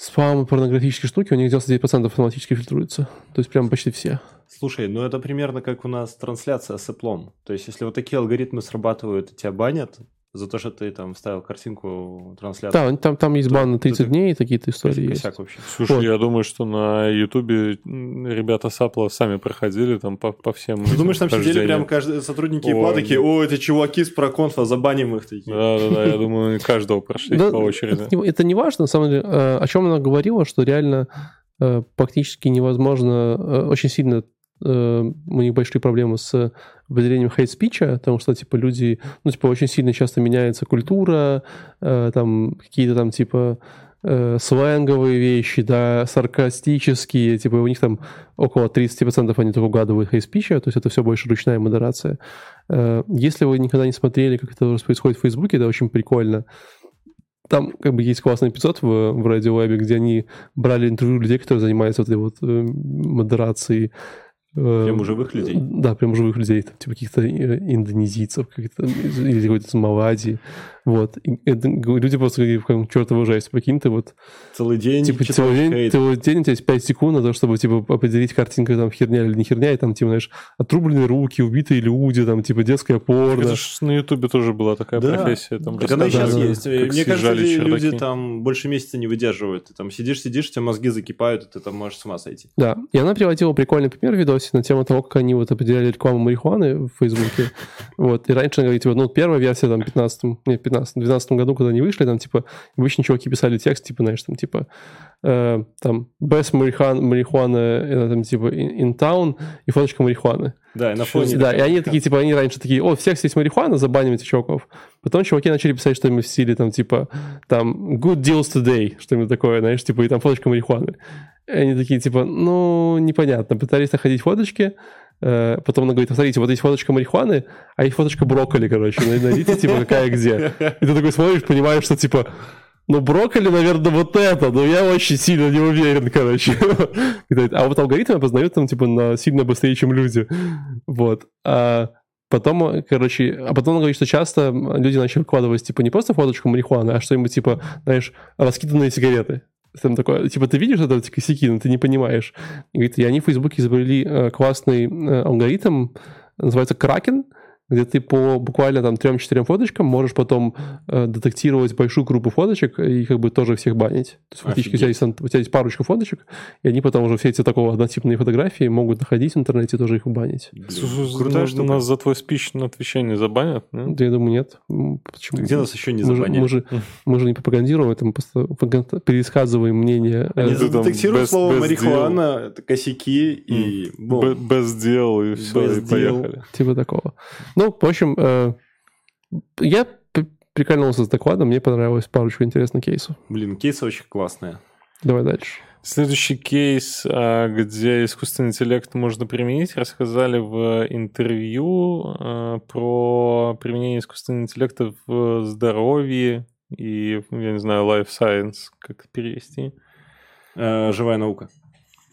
спам, порнографические штуки, у них 99% автоматически фильтруется. То есть прям почти все. Слушай, ну это примерно как у нас трансляция с Apple. То есть, если вот такие алгоритмы срабатывают и тебя банят за то, что ты там вставил картинку трансляции. Да, там, там есть бан на 30 тут дней, такие-то истории косяк, есть. вообще. Слушай, Вот. я думаю, что на Ютубе ребята с Apple сами проходили там по, по всем Ты думаешь, там сидели прям каждый, сотрудники. Apple такие, о, это чуваки с проконфа, забаним их такие. Да-да-да, я думаю, каждого прошли по очереди. Это, не- это не важно, на самом деле. Э, О чем она говорила, что реально э, практически невозможно, э, очень сильно э, у них большие проблемы с определением хейт-спича, потому что, типа, люди, ну, типа, очень сильно часто меняется культура, э, там, какие-то там, типа, э, сленговые вещи, да, саркастические, типа у них там около 30% они только угадывают хейспича, то есть это все больше ручная модерация. Э, если вы никогда не смотрели, как это происходит в Фейсбуке, это очень прикольно. Там как бы есть классный эпизод в, в Радиолабе, где они брали интервью людей, которые занимаются вот этой вот э, модерацией Прям у живых людей? Да, прям у живых людей, там, типа каких-то э, индонезийцев, каких-то, или какой-то из Малайзии. Вот. И это, люди просто говорят, как чертова жесть, прикинь, ты вот... Целый день Типа целый день, целый день у тебя есть 5 секунд на то, чтобы, типа, определить картинка, там, херня или не херня, и там, типа, знаешь, отрубленные руки, убитые люди, там, типа, детская порно. Это же на Ютубе тоже была такая Да. профессия. Там Так она и сейчас да, есть. как Мне кажется, съезжали люди чердаки. там больше месяца не выдерживают. Ты там сидишь, сидишь, у тебя мозги закипают, и ты там можешь с ума сойти. Да, и она приводила прикольный пример в видосе на тему того, как они вот определяли рекламу марихуаны в Фейсбуке. Вот, и раньше она говорит, типа, ну, первая версия, там, в 15 нет, в 15 12 году, когда они вышли, там, типа, обычно чуваки писали текст, типа, знаешь, там, типа, э, там, best marijuana, marijuana э, там, типа, in, in town, и фоточка марихуаны. Да, и на фоне... Да, и они такие, типа, они раньше такие, о, всех есть марихуана, забаним этих чуваков. Потом чуваки начали писать что-нибудь в стиле, там, типа, там, good deals today, что-нибудь такое, знаешь, типа, и там фоточка марихуаны. И они такие, типа, ну, непонятно. Пытались находить фоточки, потом она говорит, смотрите, вот есть фоточка марихуаны, а есть фоточка брокколи, короче, най- найдите, типа, какая где. И ты такой смотришь, понимаешь, что, типа, ну, брокколи, наверное, вот это, но я очень сильно не уверен, короче. А вот алгоритмы опознают там, типа, на сильно быстрее, чем люди. Вот. А потом, короче, а потом он говорит, что часто люди начали выкладывать, типа, не просто фоточку марихуаны, а что-нибудь, типа, знаешь, раскиданные сигареты. Там такое, типа, ты видишь это, эти косяки, но ты не понимаешь. И говорит, и они в Фейсбуке изобрели э, классный э, алгоритм, называется Кракен, где ты по буквально там трем-четырем фоточкам можешь потом э, детектировать большую группу фоточек и как бы тоже всех банить. То есть фактически у тебя, есть, у тебя есть парочку фоточек, и они потом уже все эти такого однотипные фотографии могут находить в интернете и тоже их банить. Блин, Слушай, крутая нас- за твой спич на отвечание забанят, не? Да, я думаю, нет. Почему? Где нас еще не мы, же, забанили? мы, же, мы же не пропагандируем, это мы просто пересказываем мнение. э, Они без- слово марихуана, косяки и... Без дел и все, и поехали. Типа такого. Ну, в общем, э, я прикольнулся с докладом, мне понравилось парочку интересных кейсов. Блин, кейсы очень классные. Давай дальше. Следующий кейс, а, где искусственный интеллект можно применить, рассказали в интервью а, про применение искусственного интеллекта в здоровье и, я не знаю, life science, как это перевести. Э, живая наука.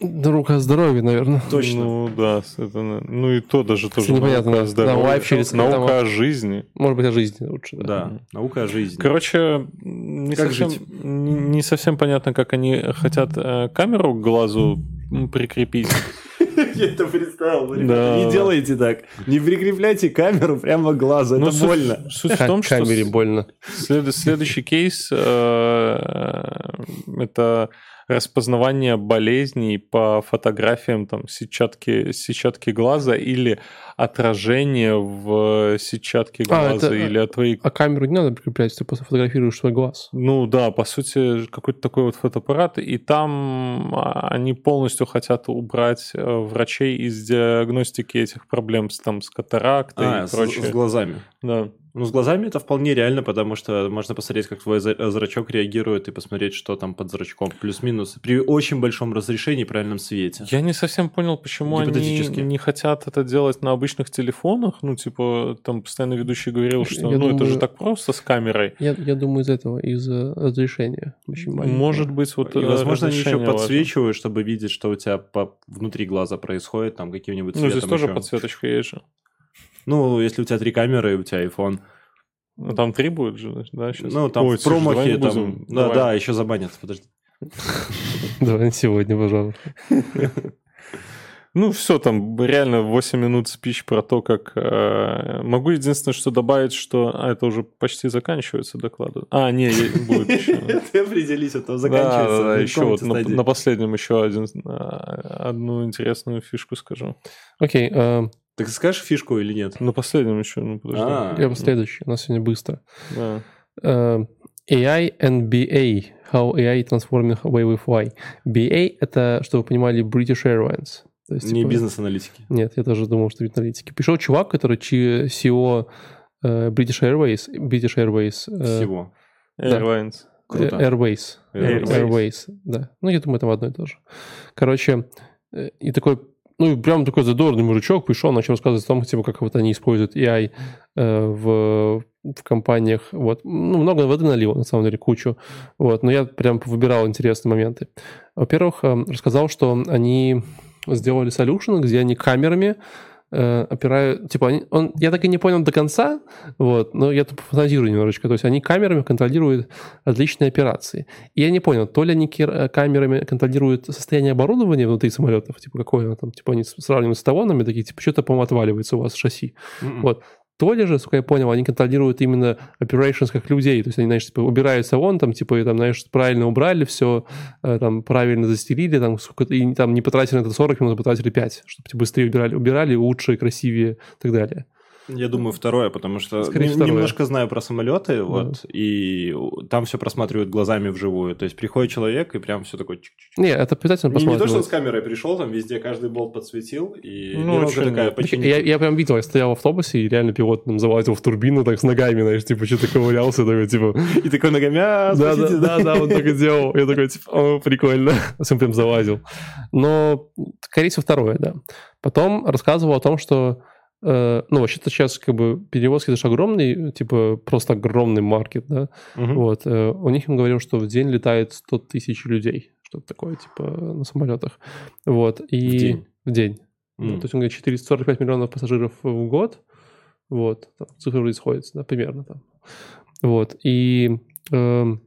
Рука о здоровье, наверное. Точно. Ну да, это, ну и то даже тоже непонятно, наука да. о здоровье. Да, через- наука там- о жизни. Может быть, о жизни лучше, да. Да, наука о жизни. Короче, не Как совсем, жить? не не совсем понятно, как они хотят э, камеру к глазу прикрепить. Я это представил. ребята. Да. Не делайте так. Не прикрепляйте камеру прямо к глазу. Ну, Это суть- больно. Суть в том, что камере больно. след- следующий кейс э, это распознавание болезней по фотографиям там сетчатки, сетчатки глаза или отражение в сетчатке А, глаза это- или от твоей А камеру не надо прикреплять, ты просто фотографируешь свой глаз. Ну да, по сути, какой-то такой вот фотоаппарат, и там а, они полностью хотят убрать э, врачей из диагностики этих проблем с, там, с катарактой А, и с, прочее. с глазами. Да. Ну, с глазами это вполне реально, потому что можно посмотреть, как твой зрачок реагирует, и посмотреть, что там под зрачком. Плюс-минус. При очень большом разрешении и правильном свете. Я не совсем понял, почему они не хотят это делать на обычных телефонах. Ну, типа, там постоянно ведущий говорил, что Я ну, это думаю- же так просто с камерой. Я, я думаю, из этого, из э, разрешения. Очень маленького. Может быть, вот И, э, возможно, они еще важно. подсвечивают, чтобы видеть, что у тебя по... внутри глаза происходит, там каким-нибудь Ну, цветом здесь тоже еще. подсветочка есть же. Ну, если у тебя три камеры, и у тебя iPhone. Ну, там три будет же, да, сейчас? Ну, там Ой, в промахе, там... будем. Да, Давай. да, еще забанят, подожди. Давай сегодня, пожалуйста. Ну, все, там реально 8 минут спич про то, как... э, могу единственное, что добавить, что... А, это уже почти заканчивается доклад. А, не, будет еще. Ты определись, а то Да, заканчивается. да, еще вот на, последнем еще один, а, одну интересную фишку скажу. Окей, э, Так скажешь фишку или нет? На последнем еще, ну подожди. А. я следующий. У нас сегодня быстро. Да. Э, AI and BA. How AI transforming way with Y. BA — это, чтобы вы понимали, British Airlines. То есть, Не типа, бизнес-аналитики. Нет, я тоже думал, что аналитики. Пришел чувак, который чи- CEO э, British Airways, British Airways, э, Всего. Да. Airlines. Круто. Airways. Airways. Airways, да. Ну, я думаю, там одно и то же. Короче, э, и такой, ну, прям такой задорный мужичок пришел, начал рассказывать о том, типа, как вот они используют AI э, в, в компаниях. Вот. Ну, много воды налил, на самом деле, кучу. Вот. Но я прям выбирал интересные моменты. Во-первых, э, рассказал, что они сделали solution, где они камерами э, опирают, типа, они, он, я так и не понял до конца, вот, но я тут фантазирую немножечко, то есть они камерами контролируют различные операции. И я не понял, то ли они э, камерами контролируют состояние оборудования внутри самолетов, типа, какое оно там, типа, они сравнивают с талонами, такие, типа, что-то, по-моему, отваливается у вас шасси. М-м. Вот. То ли же, сколько я понял, они контролируют именно operations как людей. То есть они, знаешь, типа, убирают салон, там, типа, и там, знаешь, правильно убрали все, там, правильно застелили, там, сколько и там не потратили на это 40 минут, а потратили 5, чтобы типа, быстрее убирали, убирали, лучше, красивее и так далее. Я думаю, второе, потому что Скорее второе. немножко знаю про самолеты, вот, и там все просматривают глазами вживую. То есть приходит человек и прям все такое... чик-чик-чик. Не, это обязательно Не, не то, что он посмотрим. с камерой пришел, там везде каждый болт подсветил, и Ну, вообще такая почти... Я, я прям видел, я стоял в автобусе, и реально пилот там залазил в турбину так с ногами, знаешь, типа что-то ковырялся, такой, типа, И такой ногами, а, да, да, да, да, он так и делал. Я такой, типа, о, прикольно. Он прям залазил. Но, скорее всего, второе, да. Потом рассказывал о том, что ну, вообще-то сейчас как бы перевозки это же огромный, типа просто огромный маркет, да. Мгм. Вот. э, У них он говорил, что в день летает 100 тысяч людей, что-то такое, типа, на самолетах. Вот. И... В день? В день. М. Ну, то есть он говорит 445 миллионов пассажиров в год. Вот. Там, цифры вроде сходятся, да, примерно там. Вот. И эм,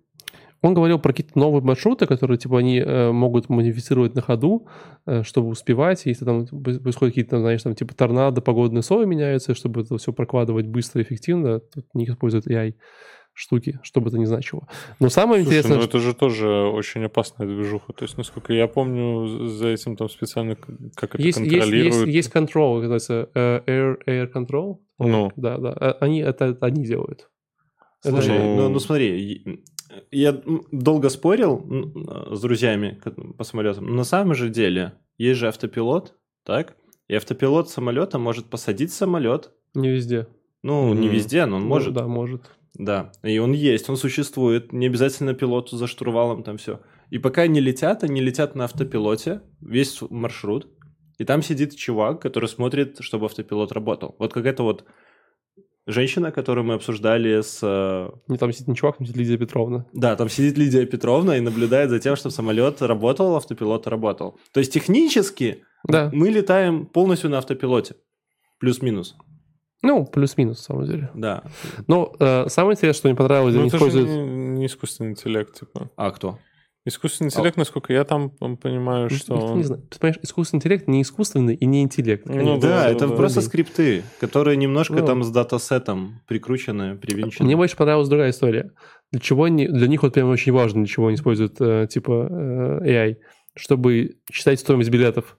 он говорил про какие-то новые маршруты, которые, типа, они э, могут модифицировать на ходу, э, чтобы успевать. Если там происходят какие-то, знаешь, там, типа, торнадо, погодные условия меняются, чтобы это все прокладывать быстро и эффективно, тут них используют AI штуки, что бы это ни значило. Но самое Слушай, интересное, ну это же тоже очень опасная движуха. То есть, насколько я помню, за этим там специально как это есть, есть, контролируют. есть, есть control, называется э, air, air control. Ну. Да, да. А- Они это, это они делают. Слушай, Ну- ну, ну смотри, я долго спорил м, с друзьями по самолетам. На самом же деле есть же автопилот, так? И автопилот самолета может посадить самолет. Не везде. Ну, не Мгм. везде, но он Ну, может. Да, может. Да, и он есть, он существует, не обязательно пилоту за штурвалом там все. И пока они летят, они летят на автопилоте, весь маршрут, и там сидит чувак, который смотрит, чтобы автопилот работал. Вот какая-то вот женщина, которую мы обсуждали с... э, Не там сидит не чувак, там сидит Лидия Петровна. Да, там сидит Лидия Петровна и наблюдает за тем, что самолет работал, автопилот работал. То есть технически Да. мы летаем полностью на автопилоте. Плюс-минус. Ну, плюс-минус, на самом деле. Да. Но э, самое интересное, что мне понравилось, Ну, они это же используют... не, не искусственный интеллект, типа. А кто? Искусственный интеллект, насколько я там понимаю, что Никто он... не знает. Ты понимаешь, искусственный интеллект не искусственный и не интеллект. Ну. Да, да, это да, просто да. скрипты, которые немножко Ну. там с датасетом прикручены, привинчены. Мне больше понравилась другая история. Для чего они... Для них вот прям очень важно, для чего они используют, э, типа, э, AI. Чтобы считать стоимость билетов.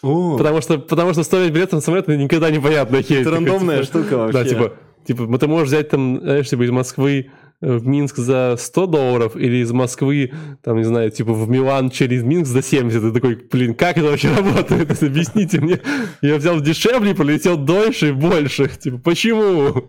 О, Потому что, потому что стоимость билета на самолет никогда непонятно. это рандомная штука вообще. Да, типа, типа, ну, ты можешь взять там, знаешь, типа из Москвы в Минск за 100 долларов или из Москвы, там, не знаю, типа в Милан через Минск за 70. Ты такой, блин, как это вообще работает? Объясните мне. Я взял дешевле, полетел дольше и больше. Типа, почему?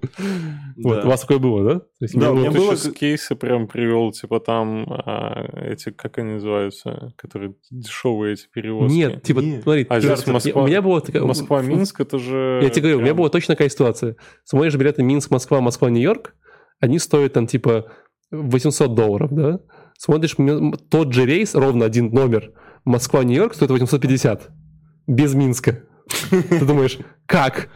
Вот, у вас такое было, да? Да, у было- меня было сейчас кейсы прям привел, типа там а, эти, как они называются, которые дешевые эти перевозки. Нет, типа, смотри, А я- Москва- у меня была такая... Москва-Минск, это же... Я тебе говорю, у меня была точно такая ситуация. Смотришь билеты Минск-Москва, Москва-Нью-Йорк, они стоят там типа 800 долларов, да? Смотришь тот же рейс, ровно один номер, Москва-Нью-Йорк стоит 850. Без Минска. Ты думаешь, как?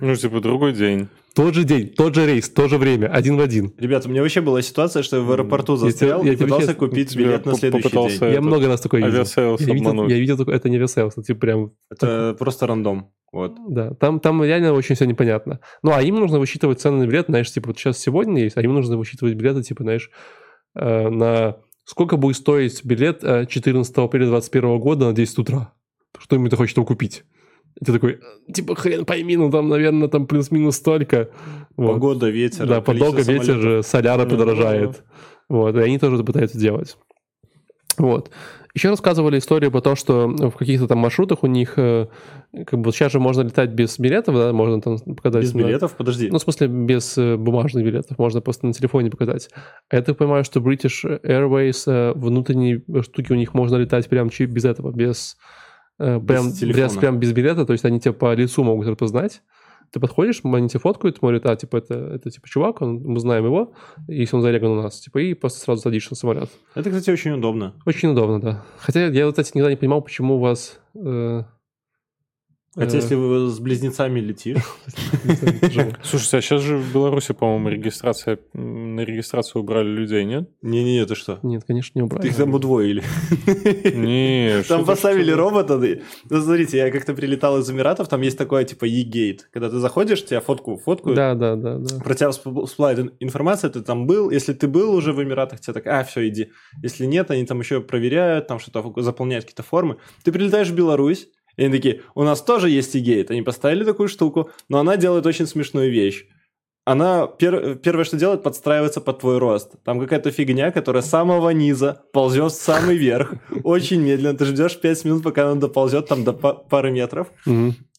Ну, типа, другой день. Тот же день, тот же рейс, то же время, один в один. Ребята, у меня вообще была ситуация, что я в аэропорту Я застрял я и тебе пытался честно- купить билет на следующий попытался- день. Я Это много раз такое видел. Aviasales Я видел, обмануть. я видел такое, это не Aviasales, это типа прям Это просто рандом. Вот. Да, там, там реально очень все непонятно. Ну, а им нужно высчитывать цены на билет, знаешь, типа, вот сейчас сегодня есть, а им нужно высчитывать билеты, типа, знаешь, э, на сколько будет стоить билет э, 14 апреля 2021 года на 10 утра. Что им ты хочешь там купить? Ты такой, типа, хрен пойми, ну, там, наверное, там плюс-минус столько. Вот. Погода, ветер. Да, подолго ветер же, соляра Ну, подорожает. Вот, и они тоже это пытаются делать. Вот. Еще рассказывали историю про то, что в каких-то там маршрутах у них, э, как бы сейчас же можно летать без билетов, да, можно там показать. Без на- билетов? Подожди. Ну, в смысле, без э, бумажных билетов, можно просто на телефоне показать. А я так понимаю, что British Airways, э, внутренние штуки у них можно летать прям без этого, без, прям, телефона. без, прям без билета, то есть они тебя по лицу могут распознать. Ты подходишь, они тебя фоткают, смотрят, а, типа, это, это типа чувак, он, мы знаем его, если он зареган у нас, типа, и просто сразу садишься на самолет. Это, кстати, очень удобно. Очень удобно, да. Хотя я, кстати, никогда не понимал, почему у вас... э, Хотя, э, если вы с близнецами летишь. Слушайте, а сейчас же в Беларуси, по-моему, регистрация, на регистрацию убрали людей, нет? не-не-не, ты что? Нет, конечно, не убрали. Их там удвоили. Не, Там поставили робота. Ну, смотрите, я как-то прилетал из Эмиратов, там есть такое, типа, e-gate. Когда ты заходишь, тебя фотку фоткают, Да, да, да, про тебя всп- всплывает ин- информация, ты там был. Если ты был уже в Эмиратах, тебе так, а, все, иди. Если нет, они там еще проверяют, там что-то заполняют какие-то формы. Ты прилетаешь в Беларусь, и они такие, у нас тоже есть e-gate. Они поставили такую штуку, но она делает очень смешную вещь. Она пер- первое, что делает, подстраивается под твой рост. Там какая-то фигня, которая с самого низа ползет в самый верх. Очень медленно. Ты ждешь 5 минут, пока она доползет там до па- пары метров.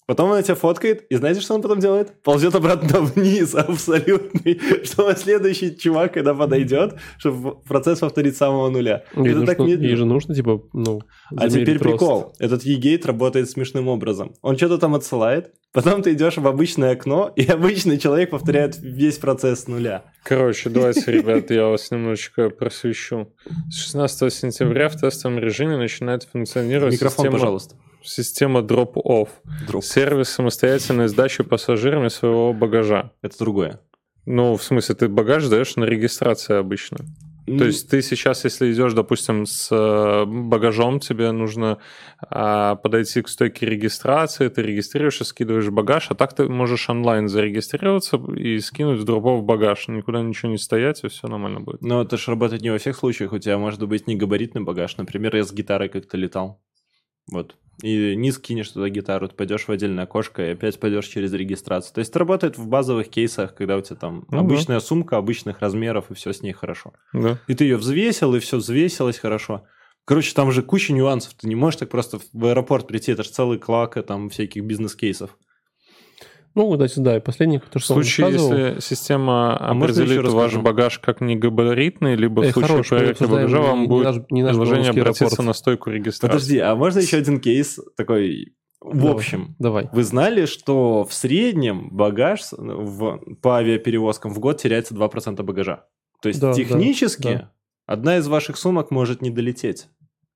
Потом она тебя фоткает, и знаете, что он потом делает? Ползет обратно вниз, абсолютный, чтобы следующий чувак, когда подойдет, чтобы процесс повторить с самого нуля. Ей, Это так нужно, ей медленно. же нужно, типа, ну, А теперь рост. прикол. Этот e-gate работает смешным образом. Он что-то там отсылает, потом ты идешь в обычное окно, и обычный человек повторяет весь процесс с нуля. Короче, давайте, ребят, я вас немножечко просвещу. С 16 сентября в тестовом режиме начинает функционировать Микрофон, система, пожалуйста. Система Drop-Off. Дроп. Сервис самостоятельной сдачи пассажирами своего багажа. Это другое. Ну, в смысле, ты багаж даешь на регистрации обычно. То есть ты сейчас, если идешь, допустим, с э, багажом, тебе нужно а, подойти к стойке регистрации, ты регистрируешься, скидываешь багаж, а так ты можешь онлайн зарегистрироваться и скинуть в дропов багаж. Никуда ничего не стоять, и все нормально будет. Но это же работает не во всех случаях. У тебя может быть не габаритный багаж. Например, я с гитарой как-то летал. Вот. И не скинешь туда гитару, ты пойдешь в отдельное окошко и опять пойдешь через регистрацию. То есть это работает в базовых кейсах, когда у тебя там Ну да. обычная сумка, обычных размеров, и все с ней хорошо. Да. И ты ее взвесил, и все взвесилось хорошо. Короче, там же куча нюансов. Ты не можешь так просто в аэропорт прийти. Это же целый клак там всяких бизнес-кейсов. Ну, кстати, да, и последний, то, В что он случае, если система А определит ваш расскажу? багаж как негабаритный, либо Эй, в случае хорош, проверки багажа не- вам не будет наш- не наш предложение обратиться аэропорт. на стойку регистрации. Подожди, а можно еще один кейс такой? В Давай. общем, Давай. Вы знали, что в среднем багаж в, по авиаперевозкам в год теряется 2% багажа? То есть Да, да, технически да. одна из ваших сумок может не долететь.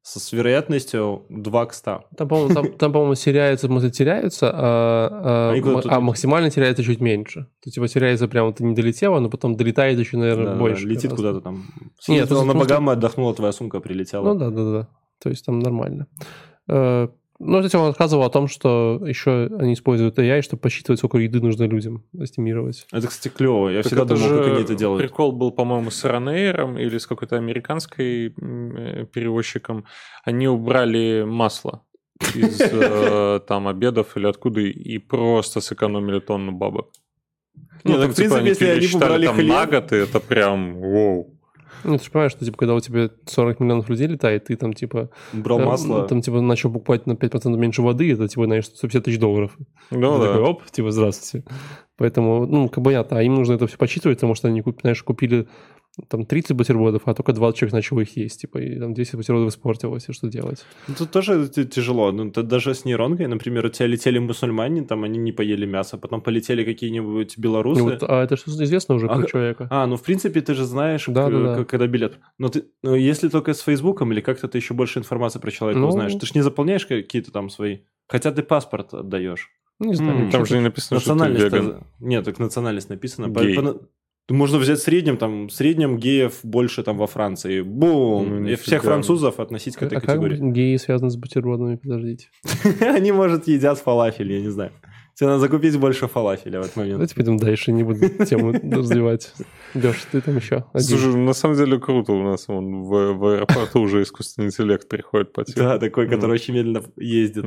С, с вероятностью 2 к 100. Там, по-моему, там, там, по-моему, теряются, мы теряются, а, а, а максимально теряется чуть меньше. То есть, типа, теряется прямо, ты не долетела, но потом долетает еще, наверное, Да, больше. летит гораздо. куда-то там. Нет, Съездила ну, на потому что- Багамы, отдохнула, твоя сумка прилетела. Ну да, да, да. То есть там нормально. Ну, кстати, он рассказывал о том, что еще они используют AI, чтобы посчитывать, сколько еды нужно людям эстимировать. Это, кстати, клево. Я Так всегда думал, же как они это делают. Прикол был, по-моему, с Ранейром или с какой-то американской э, перевозчиком. Они убрали масло из э, там обедов или откуда и просто сэкономили тонну бабок. Не, так, в принципе, если они убрали там хлеб- на год, и это прям воу. Ну, ты же понимаешь, что, типа, когда у тебя 40 миллионов людей летает, ты там, типа, Брал э, масло. там, типа, начал покупать на 5% меньше воды, это, типа, знаешь, 150 тысяч долларов. Ну Ты да. такой, оп, типа, здравствуйте. Поэтому, ну, как бы понятно, а им нужно это все подсчитывать, потому что они, знаешь, купили там 30 бутербродов, а только 20 человек начало их есть, типа, и там 10 бутербродов испортилось, и что делать? Ну, Тут тоже тяжело. Ну, ты даже с нейронкой, например, у тебя летели мусульмане, там они не поели мясо, потом полетели какие-нибудь белорусы. Ну, вот, а это что известно уже про Ага. человека? А, ну в принципе ты же знаешь, Да, к- да, да. когда билет. Но ты, ну, если только с Фейсбуком или как-то ты еще больше информации про человека Ну. узнаешь, ты же не заполняешь какие-то там свои. Хотя ты паспорт отдаешь. Не знаю. Что Там же не написано, что ты Национальность. веган. Нет, так национальность написано. По- Гей. по- Можно взять в среднем, там, в среднем геев больше там во Франции. Бум! Ну, и всех французов относить к этой а как категории. геи связаны с бутербродами? Подождите. Они, может, едят фалафель, я не знаю. Тебе надо закупить больше фалафеля в этот момент. Давайте пойдем дальше, не буду тему развивать. Леш, ты там еще один. Слушай, на самом деле круто у нас вон в, в аэропорту уже искусственный интеллект приходит по типу. Да, такой, который очень медленно ездит.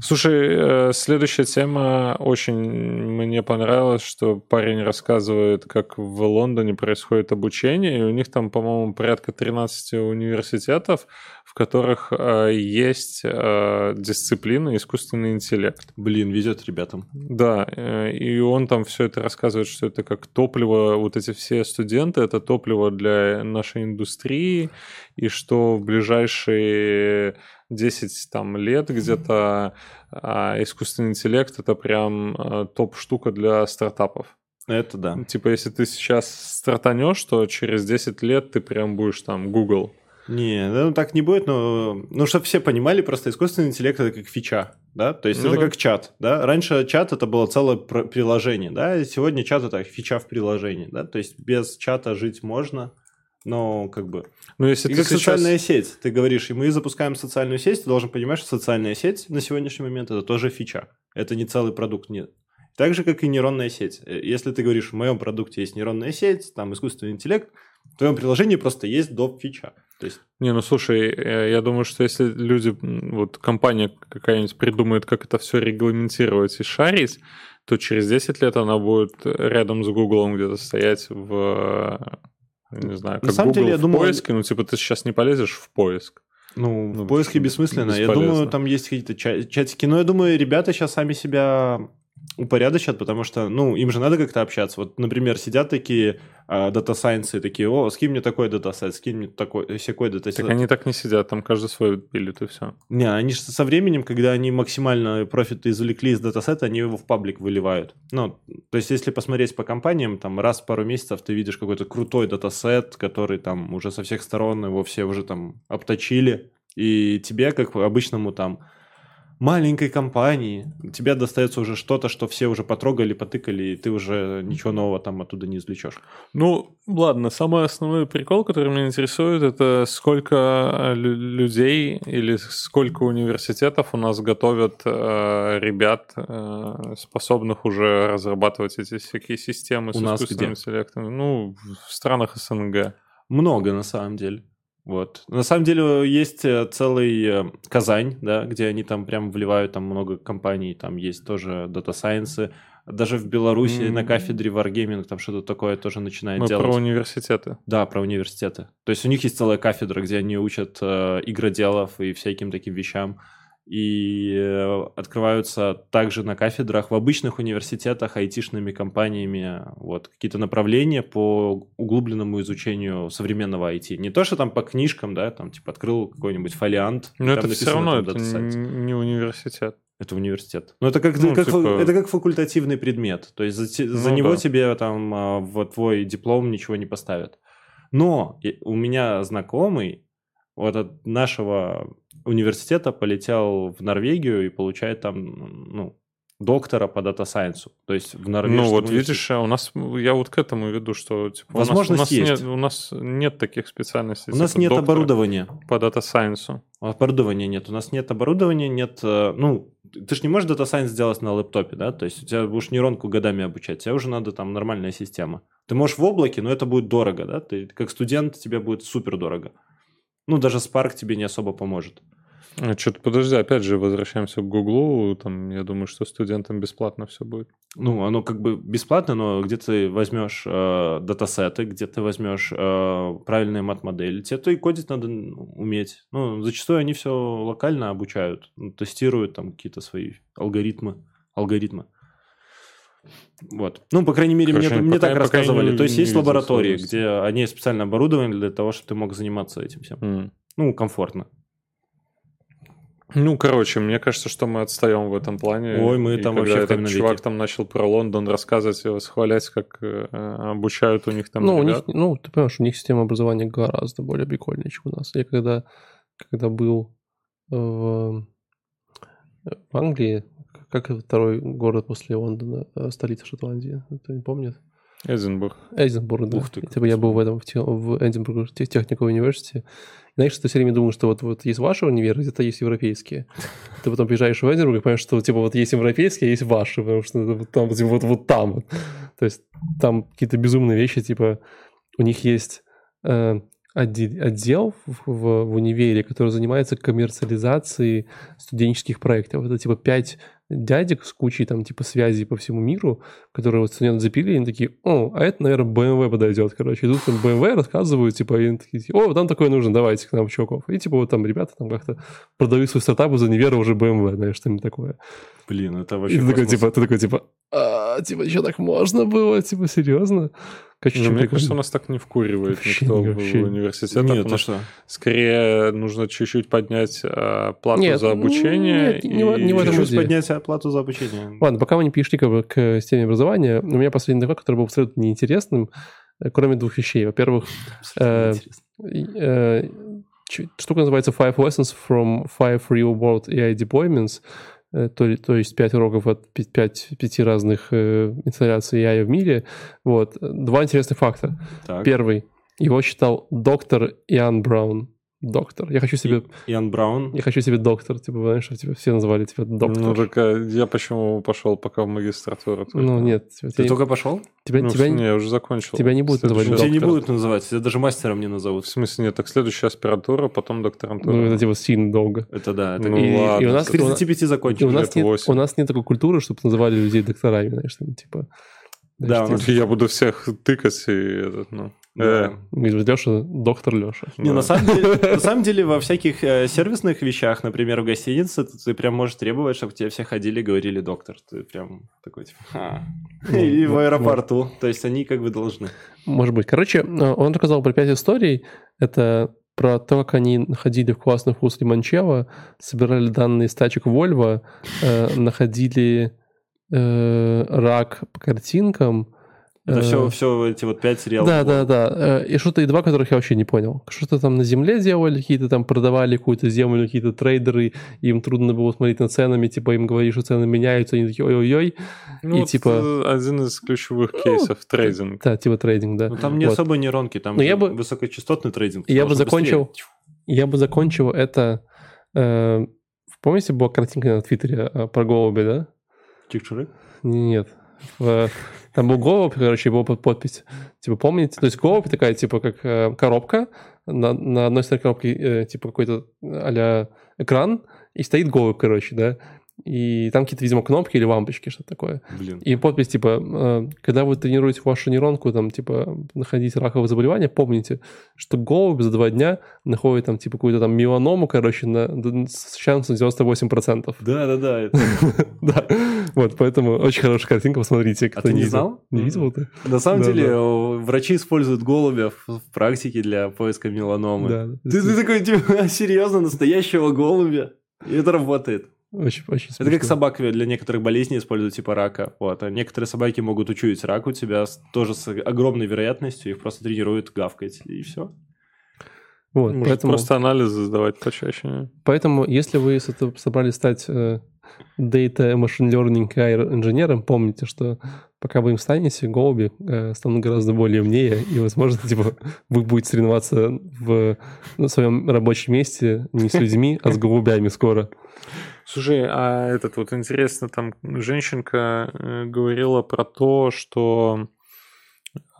Слушай, э, следующая тема очень мне понравилась, что парень рассказывает, как в Лондоне происходит обучение, и у них там, по-моему, порядка 13 университетов, в которых э, есть э, дисциплина искусственный интеллект. Блин, везет ребятам. Да, э, и он там все это рассказывает, что это как топливо, вот эти все студенты, это топливо для нашей индустрии, и что в ближайшие 10 там, лет где-то а, искусственный интеллект это прям а, топ-штука для стартапов. Это да. Типа, если ты сейчас стартанешь, то через 10 лет ты прям будешь там Google. Не, ну так не будет, но, ну, чтобы все понимали, просто искусственный интеллект это как фича, да, то есть Ну это да. как чат, да, раньше чат это было целое приложение, да, и сегодня чат это фича в приложении, да, то есть без чата жить можно, но как бы... Ну, если И ты как сейчас... социальная сеть, ты говоришь, и мы запускаем социальную сеть, ты должен понимать, что социальная сеть на сегодняшний момент это тоже фича, это не целый продукт, нет. Так же, как и нейронная сеть. Э, Если ты говоришь, в моем продукте есть нейронная сеть, там искусственный интеллект, в твоем приложении просто есть доп. фича. То есть Не, ну слушай, э, я думаю, что если люди, вот компания какая-нибудь придумает, как это все регламентировать и шарить, то через 10 лет она будет рядом с Гуглом где-то стоять в, э, не знаю, На как самом Google деле, я в думаю, поиске, ну типа ты сейчас не полезешь в поиск. Ну, Ну, в поиске бес- бессмысленно. Я бесполезно. думаю, там есть какие-то ча- чатики. Но я думаю, ребята сейчас сами себя упорядочат, потому что, ну, им же надо как-то общаться. Вот, например, сидят такие data science ы, такие, о, скинь мне такой датасет, скинь мне такой, всякой датасет. Так они так не сидят, там каждый свой пилит и все. Не, они же со временем, когда они максимально профит извлекли из датасета, они его в паблик выливают. Ну, то есть, если посмотреть по компаниям, там раз в пару месяцев ты видишь какой-то крутой датасет, который там уже со всех сторон его все уже там обточили, и тебе, как обычному там маленькой компании, тебе достается уже что-то, что все уже потрогали, потыкали, и ты уже ничего нового там оттуда не извлечешь. Ну, ладно, самый основной прикол, который меня интересует, это сколько э, лю- людей или сколько университетов у нас готовят э, ребят, э, способных уже разрабатывать эти всякие системы с У нас искусственным где? интеллектом. Ну, в странах СНГ. Много, на самом деле. Вот. На самом деле есть э, целый э, Казань, да, где они там прям вливают, там много компаний, там есть тоже дата сайенсы. Даже в Беларуси М. на кафедре Wargaming там что-то такое тоже начинает Мы делать. про университеты. Да, про университеты. То есть у них есть целая кафедра, где они учат э, игроделов и всяким таким вещам. И э, открываются также на кафедрах в обычных университетах айтишными компаниями вот, какие-то направления по углубленному изучению современного IT. Не то, что там по книжкам, да, там типа открыл какой-нибудь фолиант. Но это все равно, это не университет. Это университет. Ну, это как, Ну, как типа- это как факультативный предмет. То есть за, Ну, него да. тебе там а, в твой диплом ничего не поставят. Но у меня знакомый вот от нашего университета полетел в Норвегию и получает там ну, доктора по data science у. То есть в Норвегии. Ну вот видишь, а у нас, я вот к этому веду, что типа, у нас- Возможность у нас, есть. нет, у нас нет таких специальностей. У нас типа нет оборудования. По data science у. Оборудования нет. У нас нет оборудования, нет... э, Ну, ты же не можешь data science сделать на лэптопе, да? То есть у тебя будешь нейронку годами обучать. Тебе уже надо там нормальная система. Ты можешь в облаке, но это будет дорого, да? Ты как студент тебе будет супер дорого. Ну, даже Spark тебе не особо поможет. Что-то подожди, опять же, возвращаемся к Гуглу. Там, я думаю, что студентам бесплатно все будет. Ну, оно как бы бесплатно, но где ты возьмешь э, датасеты, где ты возьмешь э, правильные мат-модели. Тебе то и кодить надо уметь. Ну, зачастую они все локально обучают, тестируют там какие-то свои алгоритмы. алгоритмы. Вот. Ну, по крайней мере, Короче, мне, мне так рассказывали. не- То есть не есть лаборатории, где они специально оборудованы для того, чтобы ты мог заниматься этим всем. М. Ну, комфортно. Ну, короче, мне кажется, что мы отстаем в этом плане. Ой, мы И там когда вообще этот чувак там начал про Лондон рассказывать и восхвалять, как э, обучают у них там ну, у них, ребят. ну, ты понимаешь, у них система образования гораздо более прикольная, чем у нас. Я когда, когда был в, в Англии, как это второй город после Лондона, э, столица Шотландии, кто не помнит? Эдинбург. Эдинбург, да. Ух ты, типа я был в этом, в, в Эдинбург Техниcal University. Знаешь, что ты все время думал, что вот, вот есть ваши универы, где-то есть европейские. Ты потом приезжаешь в Эдинбург и понимаешь, что типа вот есть европейские, а есть ваши, потому что вот там, типа, вот, вот там. То есть там какие-то безумные вещи, типа у них есть э, отдел в, в- в универе, который занимается коммерциализацией студенческих проектов. Это типа пять дядек с кучей там типа связей по всему миру, которые вот студенты запилили, и они такие, о, а это, наверное, BMW подойдет, короче. Идут там BMW, рассказывают, типа, и они такие, о, там такое нужно, давайте к нам, чуваков. И типа вот там ребята там как-то продают свой стартап за неверу уже BMW, знаешь, что-нибудь такое. Блин, это И вообще ты такой, типа, ты такой, типа, а, типа, что так можно было? Типа, серьезно? Короче, Ну, мне кажется, у нас так не вкуривает Вообще никто не- в вообще. университетах. Нет, у ты нас что? скорее нужно чуть-чуть поднять э, плату Нет, за обучение. нет, не в- не в этом Чуть-чуть идея. поднять оплату за обучение. Ладно, пока мы не перешли как бы, к системе образования, у меня последний доклад, который был абсолютно неинтересным, э, кроме двух вещей. Во-первых, э, Интересно. э, штука называется Five Lessons from Five Real World AI Deployments, то, ли- то есть пять уроков от пи- пять, пяти разных э, инсталляций AI в мире. Вот. Два интересных факта. Так. Первый. Его читал доктор Иоанн Браун. Доктор. Я хочу себе... Иоанн Браун. Я хочу себе доктор, типа, знаешь, чтобы тебя все называли тебя доктор. Ну, так а я почему пошел пока в магистратуру? только? Ну, нет, тебя, Ты тебя- только пошел? тебя, Ну, тебя не, я уже закончил. тебя не будут Следующий называть Тебя не будут называть, тебя даже мастером не В назовут. смысле, нет, так следующая аспиратура, потом докторантура. ну, это типа сильно долго. Это да. Это Ну, и, ладно, и у нас, С и у нас- 35 и закончил. у нас нет, восемь. у нас нет такой культуры, чтобы называли людей докторами, знаешь, там, типа... Да, типа, Я буду всех тыкать и этот, ну... Да. говорит, Леша, доктор Леша. Не, да. на самом деле, на самом деле во всяких э, сервисных вещах, например, в гостинице, ты, ты прям можешь требовать, чтобы тебе все ходили и говорили доктор. Ты прям такой, типа, «Ха». Ну, И в ну, аэропорту. То есть они как бы должны. Может быть. Короче, э, он рассказал про пять историй. Это про то, как они находили в классных вуз Лимончелло, собирали данные с тачек Volvo, э, находили э, рак по картинкам. Это э, все, все эти вот пять сериалов. Да, да, да. Э, И что-то и два, которых я вообще не понял. Что-то там на земле делали, какие-то там продавали какую-то землю, какие-то трейдеры, им трудно было смотреть на ценами, типа им говорили, что цены меняются, они такие, ой-ой-ой. Ну, И вот, типа- э, один из ключевых кейсов трейдинг. Да, типа трейдинг, да. Ну там не Вот. особо нейронки, там Но я же бы- высокочастотный трейдинг. Я бы закончил- быстрее. Я бы закончил это... э, помните, была картинка на Твиттере про голуби, да? Чик-чирик? Нет. В- Там был голубь, короче, под- подпись. Типа, помните? То есть голубь такая, типа, как э, коробка. На, на одной стороне коробки, э, типа, какой-то а экран, и стоит голубь, короче, да? И там какие-то, видимо, кнопки или лампочки, что-то такое. Блин. И подпись, типа, э, когда вы тренируете вашу нейронку, там, типа, находить раковые заболевания, помните, что голубь за два дня находит, там, типа, какую-то там меланому, короче, на, с шансом 98%. Да, да, вот, поэтому очень хорошая картинка, посмотрите. А ты не знал? Не видел ты? На самом деле, врачи используют голубя в практике для поиска меланомы. Ты такой, типа, серьезно, настоящего голубя? И это работает. Очень, очень Это как собак для некоторых болезней используют, типа рака. Вот. А некоторые собаки могут учуять рак у тебя с- тоже с огромной вероятностью. Их просто тренируют гавкать, и все. Вот, Может, поэтому, просто анализы сдавать почаще. поэтому, если вы собрались стать э, Data Machine Learning AI инженером, помните, что пока вы им станете, голуби э, станут гораздо более умнее, и, возможно, типа, вы будете соревноваться в, на своем рабочем месте не с людьми, а с голубями скоро. Слушай, а этот вот интересно, там женщинка э, говорила про то, что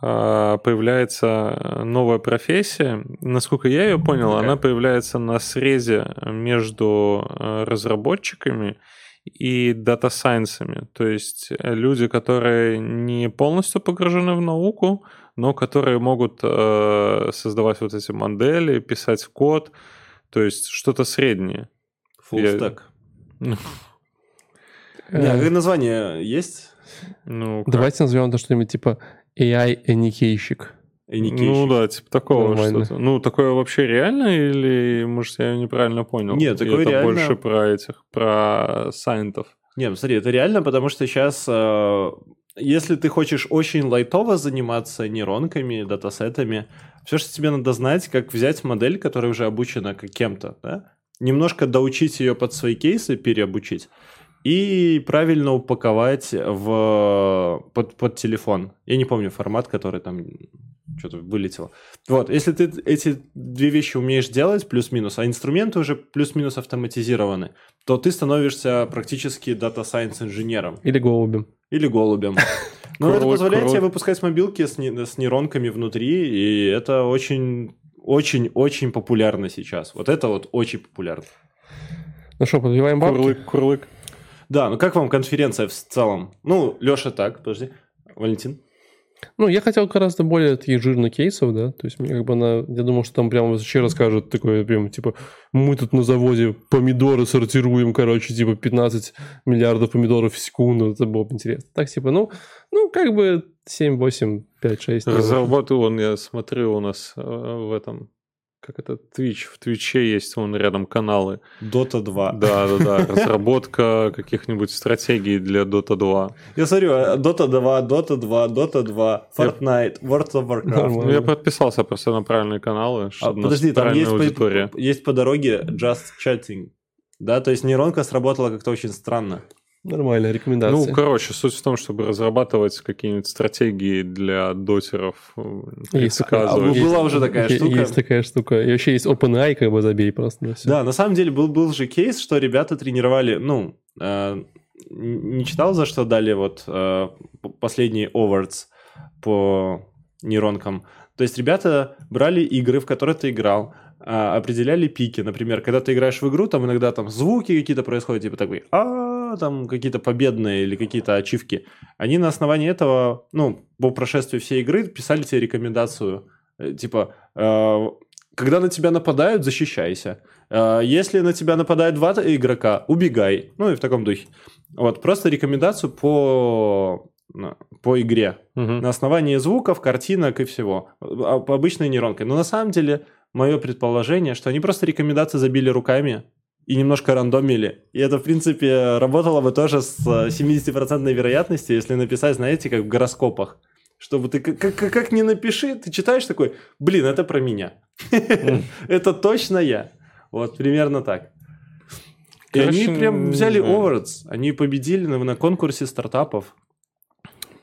а, появляется новая профессия. Насколько я ее понял, она появляется на срезе между э, разработчиками и data science ами. То есть э, люди, которые не полностью погружены в науку, но которые могут э, создавать вот эти модели, писать код, то есть что-то среднее. Full Ну, Не, а Э, название есть? Ну? Давайте назовем это что-нибудь типа AI-эникейщик. Ну да, типа такого что-то. Ну, такое вообще реально или, может, я неправильно понял? Нет, такое это реально. больше про этих, про сайентов. Не, ну смотри, это реально, потому что сейчас, если ты хочешь очень лайтово заниматься нейронками, датасетами, все, что тебе надо знать, как взять модель, которая уже обучена кем-то, да? Немножко доучить ее под свои кейсы, переобучить, и правильно упаковать в, под, под телефон. Я не помню формат, который там что-то вылетело. Вот, если ты эти две вещи умеешь делать, плюс-минус, а инструменты уже плюс-минус автоматизированы, то ты становишься практически data science инженером. Или голубем. Или голубем. Но это позволяет тебе выпускать мобилки с нейронками внутри, и это очень, очень, очень популярно сейчас. Вот это вот очень популярно. Ну что, подбиваем бабки? Курлык, курлык. Да, ну как вам конференция в целом? Ну, Леша так, подожди. Валентин? Ну, я хотел гораздо более таких жирных кейсов, да, то есть мне как бы она, я думал, что там прямо вообще расскажут такое, прям, типа, мы тут на заводе помидоры сортируем, короче, типа 15 миллиардов помидоров в секунду, это было бы интересно. Так, типа, ну, ну, как бы 7, 8, 5, 6. Разработал он, я смотрю, у нас э, в этом как это, Twitch, в Твиче есть вон рядом каналы. Dota 2. Да, да, да, разработка каких-нибудь стратегий для Dota 2. Я смотрю, а, Dota 2, Dota 2, Dota 2, Fortnite, World of Warcraft. Ну, я подписался просто на правильные каналы, А, чтобы подожди, там есть аудитория. по, есть по дороге Just Chatting. Да, то есть нейронка сработала как-то очень странно. Нормальная рекомендация. Ну, короче, суть в том, чтобы разрабатывать какие-нибудь стратегии для дотеров, э, Есть такая- А была уже такая Есть- штука. Есть такая штука. И вообще есть OpenAI, как бы забей просто на все. Да, на самом деле был, был же кейс, что ребята тренировали, ну, э, не читал, за что дали вот э, последний awards по нейронкам. То есть ребята брали игры, в которые ты играл, а, определяли пики. Например, когда ты играешь в игру, там иногда там звуки какие-то происходят, типа такой, а там какие-то победные или какие-то ачивки. Они на основании этого, ну, по прошествии всей игры писали тебе рекомендацию, э, типа, э, когда на тебя нападают, защищайся. Э, Если на тебя нападают два игрока, убегай. Ну и в таком духе. Вот, просто рекомендацию по, по игре. Мгм. На основании звуков, картинок и всего. По обычной нейронкой. Но на самом деле, мое предположение, что они просто рекомендации забили руками и немножко рандомили. И это, в принципе, работало бы тоже с э, 70% вероятностью, если написать, знаете, как в гороскопах. Чтобы ты как, как, как ни напиши, ты читаешь такой, блин, это про меня. Это точно я. Вот, примерно так. И они прям не взяли. Awards, они победили на конкурсе стартапов.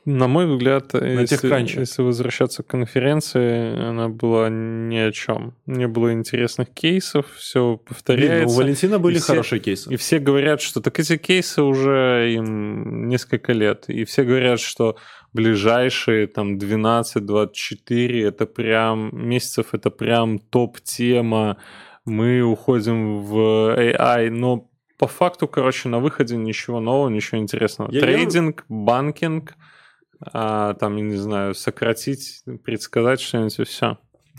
На мой взгляд, если, TechCrunch. если возвращаться к конференции, она была ни о чем. Не было интересных кейсов, все Блин, ну, повторяется. у Валентина были все- хорошие кейсы. И все говорят, что так эти кейсы уже им несколько лет. И все говорят, что ближайшие там 12-24 это прям месяцев, это прям топ-тема. Мы уходим в AI, но по факту, короче, на выходе ничего нового, ничего интересного. Я- Трейдинг, банкинг, а, там, я не знаю, сократить, предсказать что-нибудь и все.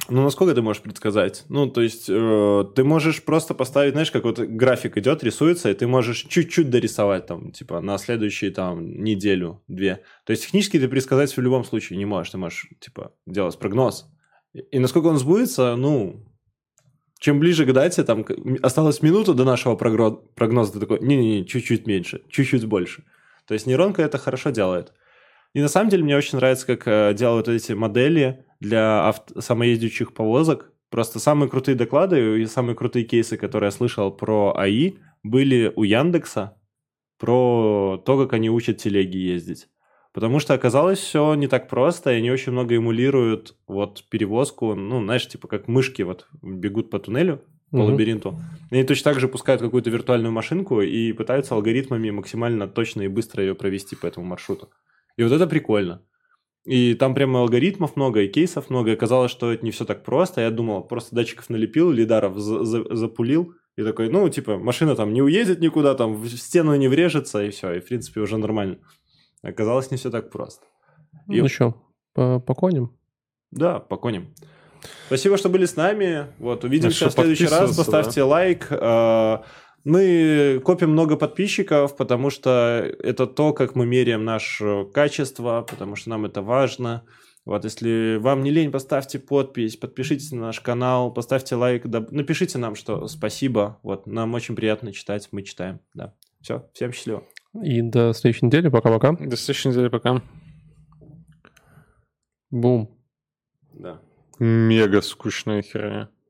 Ну, насколько ты можешь предсказать? Ну, то есть, э, ты можешь просто поставить, знаешь, как вот график идет, рисуется, и ты можешь чуть-чуть дорисовать там, типа, на следующую там неделю, две. То есть, технически ты предсказать в любом случае не можешь. Ты можешь, типа, делать прогноз. И, насколько он сбудется, ну, чем ближе к дате, там, осталась минута до нашего прогноза, ты такой, не-не-не, чуть-чуть меньше, чуть-чуть больше. То есть, нейронка это хорошо делает. И на самом деле мне очень нравится, как э, делают эти модели для авт- самоездящих повозок. Просто самые крутые доклады и самые крутые кейсы, которые я слышал про АИ, были у Яндекса про то, как они учат телеги ездить. Потому что оказалось все не так просто, и они очень много эмулируют вот перевозку, ну, знаешь, типа как мышки вот бегут по туннелю, по Мгм. лабиринту. И они точно так же пускают какую-то виртуальную машинку и пытаются алгоритмами максимально точно и быстро ее провести по этому маршруту. И вот это прикольно. И там прямо алгоритмов много, и кейсов много. И оказалось, что это не все так просто. Я думал, просто датчиков налепил, лидаров за- за- запулил. И такой, ну, типа, машина там не уедет никуда, там в стену не врежется, и все. И, в принципе, уже нормально. Оказалось, не все так просто. И- Ну что, по поконим? Да, поконим. Спасибо, что были с нами. Вот, увидимся в следующий раз. Поставьте лайк. Э, Мы копим много подписчиков, потому что это то, как мы меряем наше качество, потому что нам это важно. Вот, если вам не лень, поставьте подпись, подпишитесь на наш канал, поставьте лайк, да, напишите нам, что спасибо. Вот, нам очень приятно читать, мы читаем. Да. Все, всем счастливо. И до следующей недели. Пока-пока. До следующей недели, пока. Бум. Да. Мега скучная херня.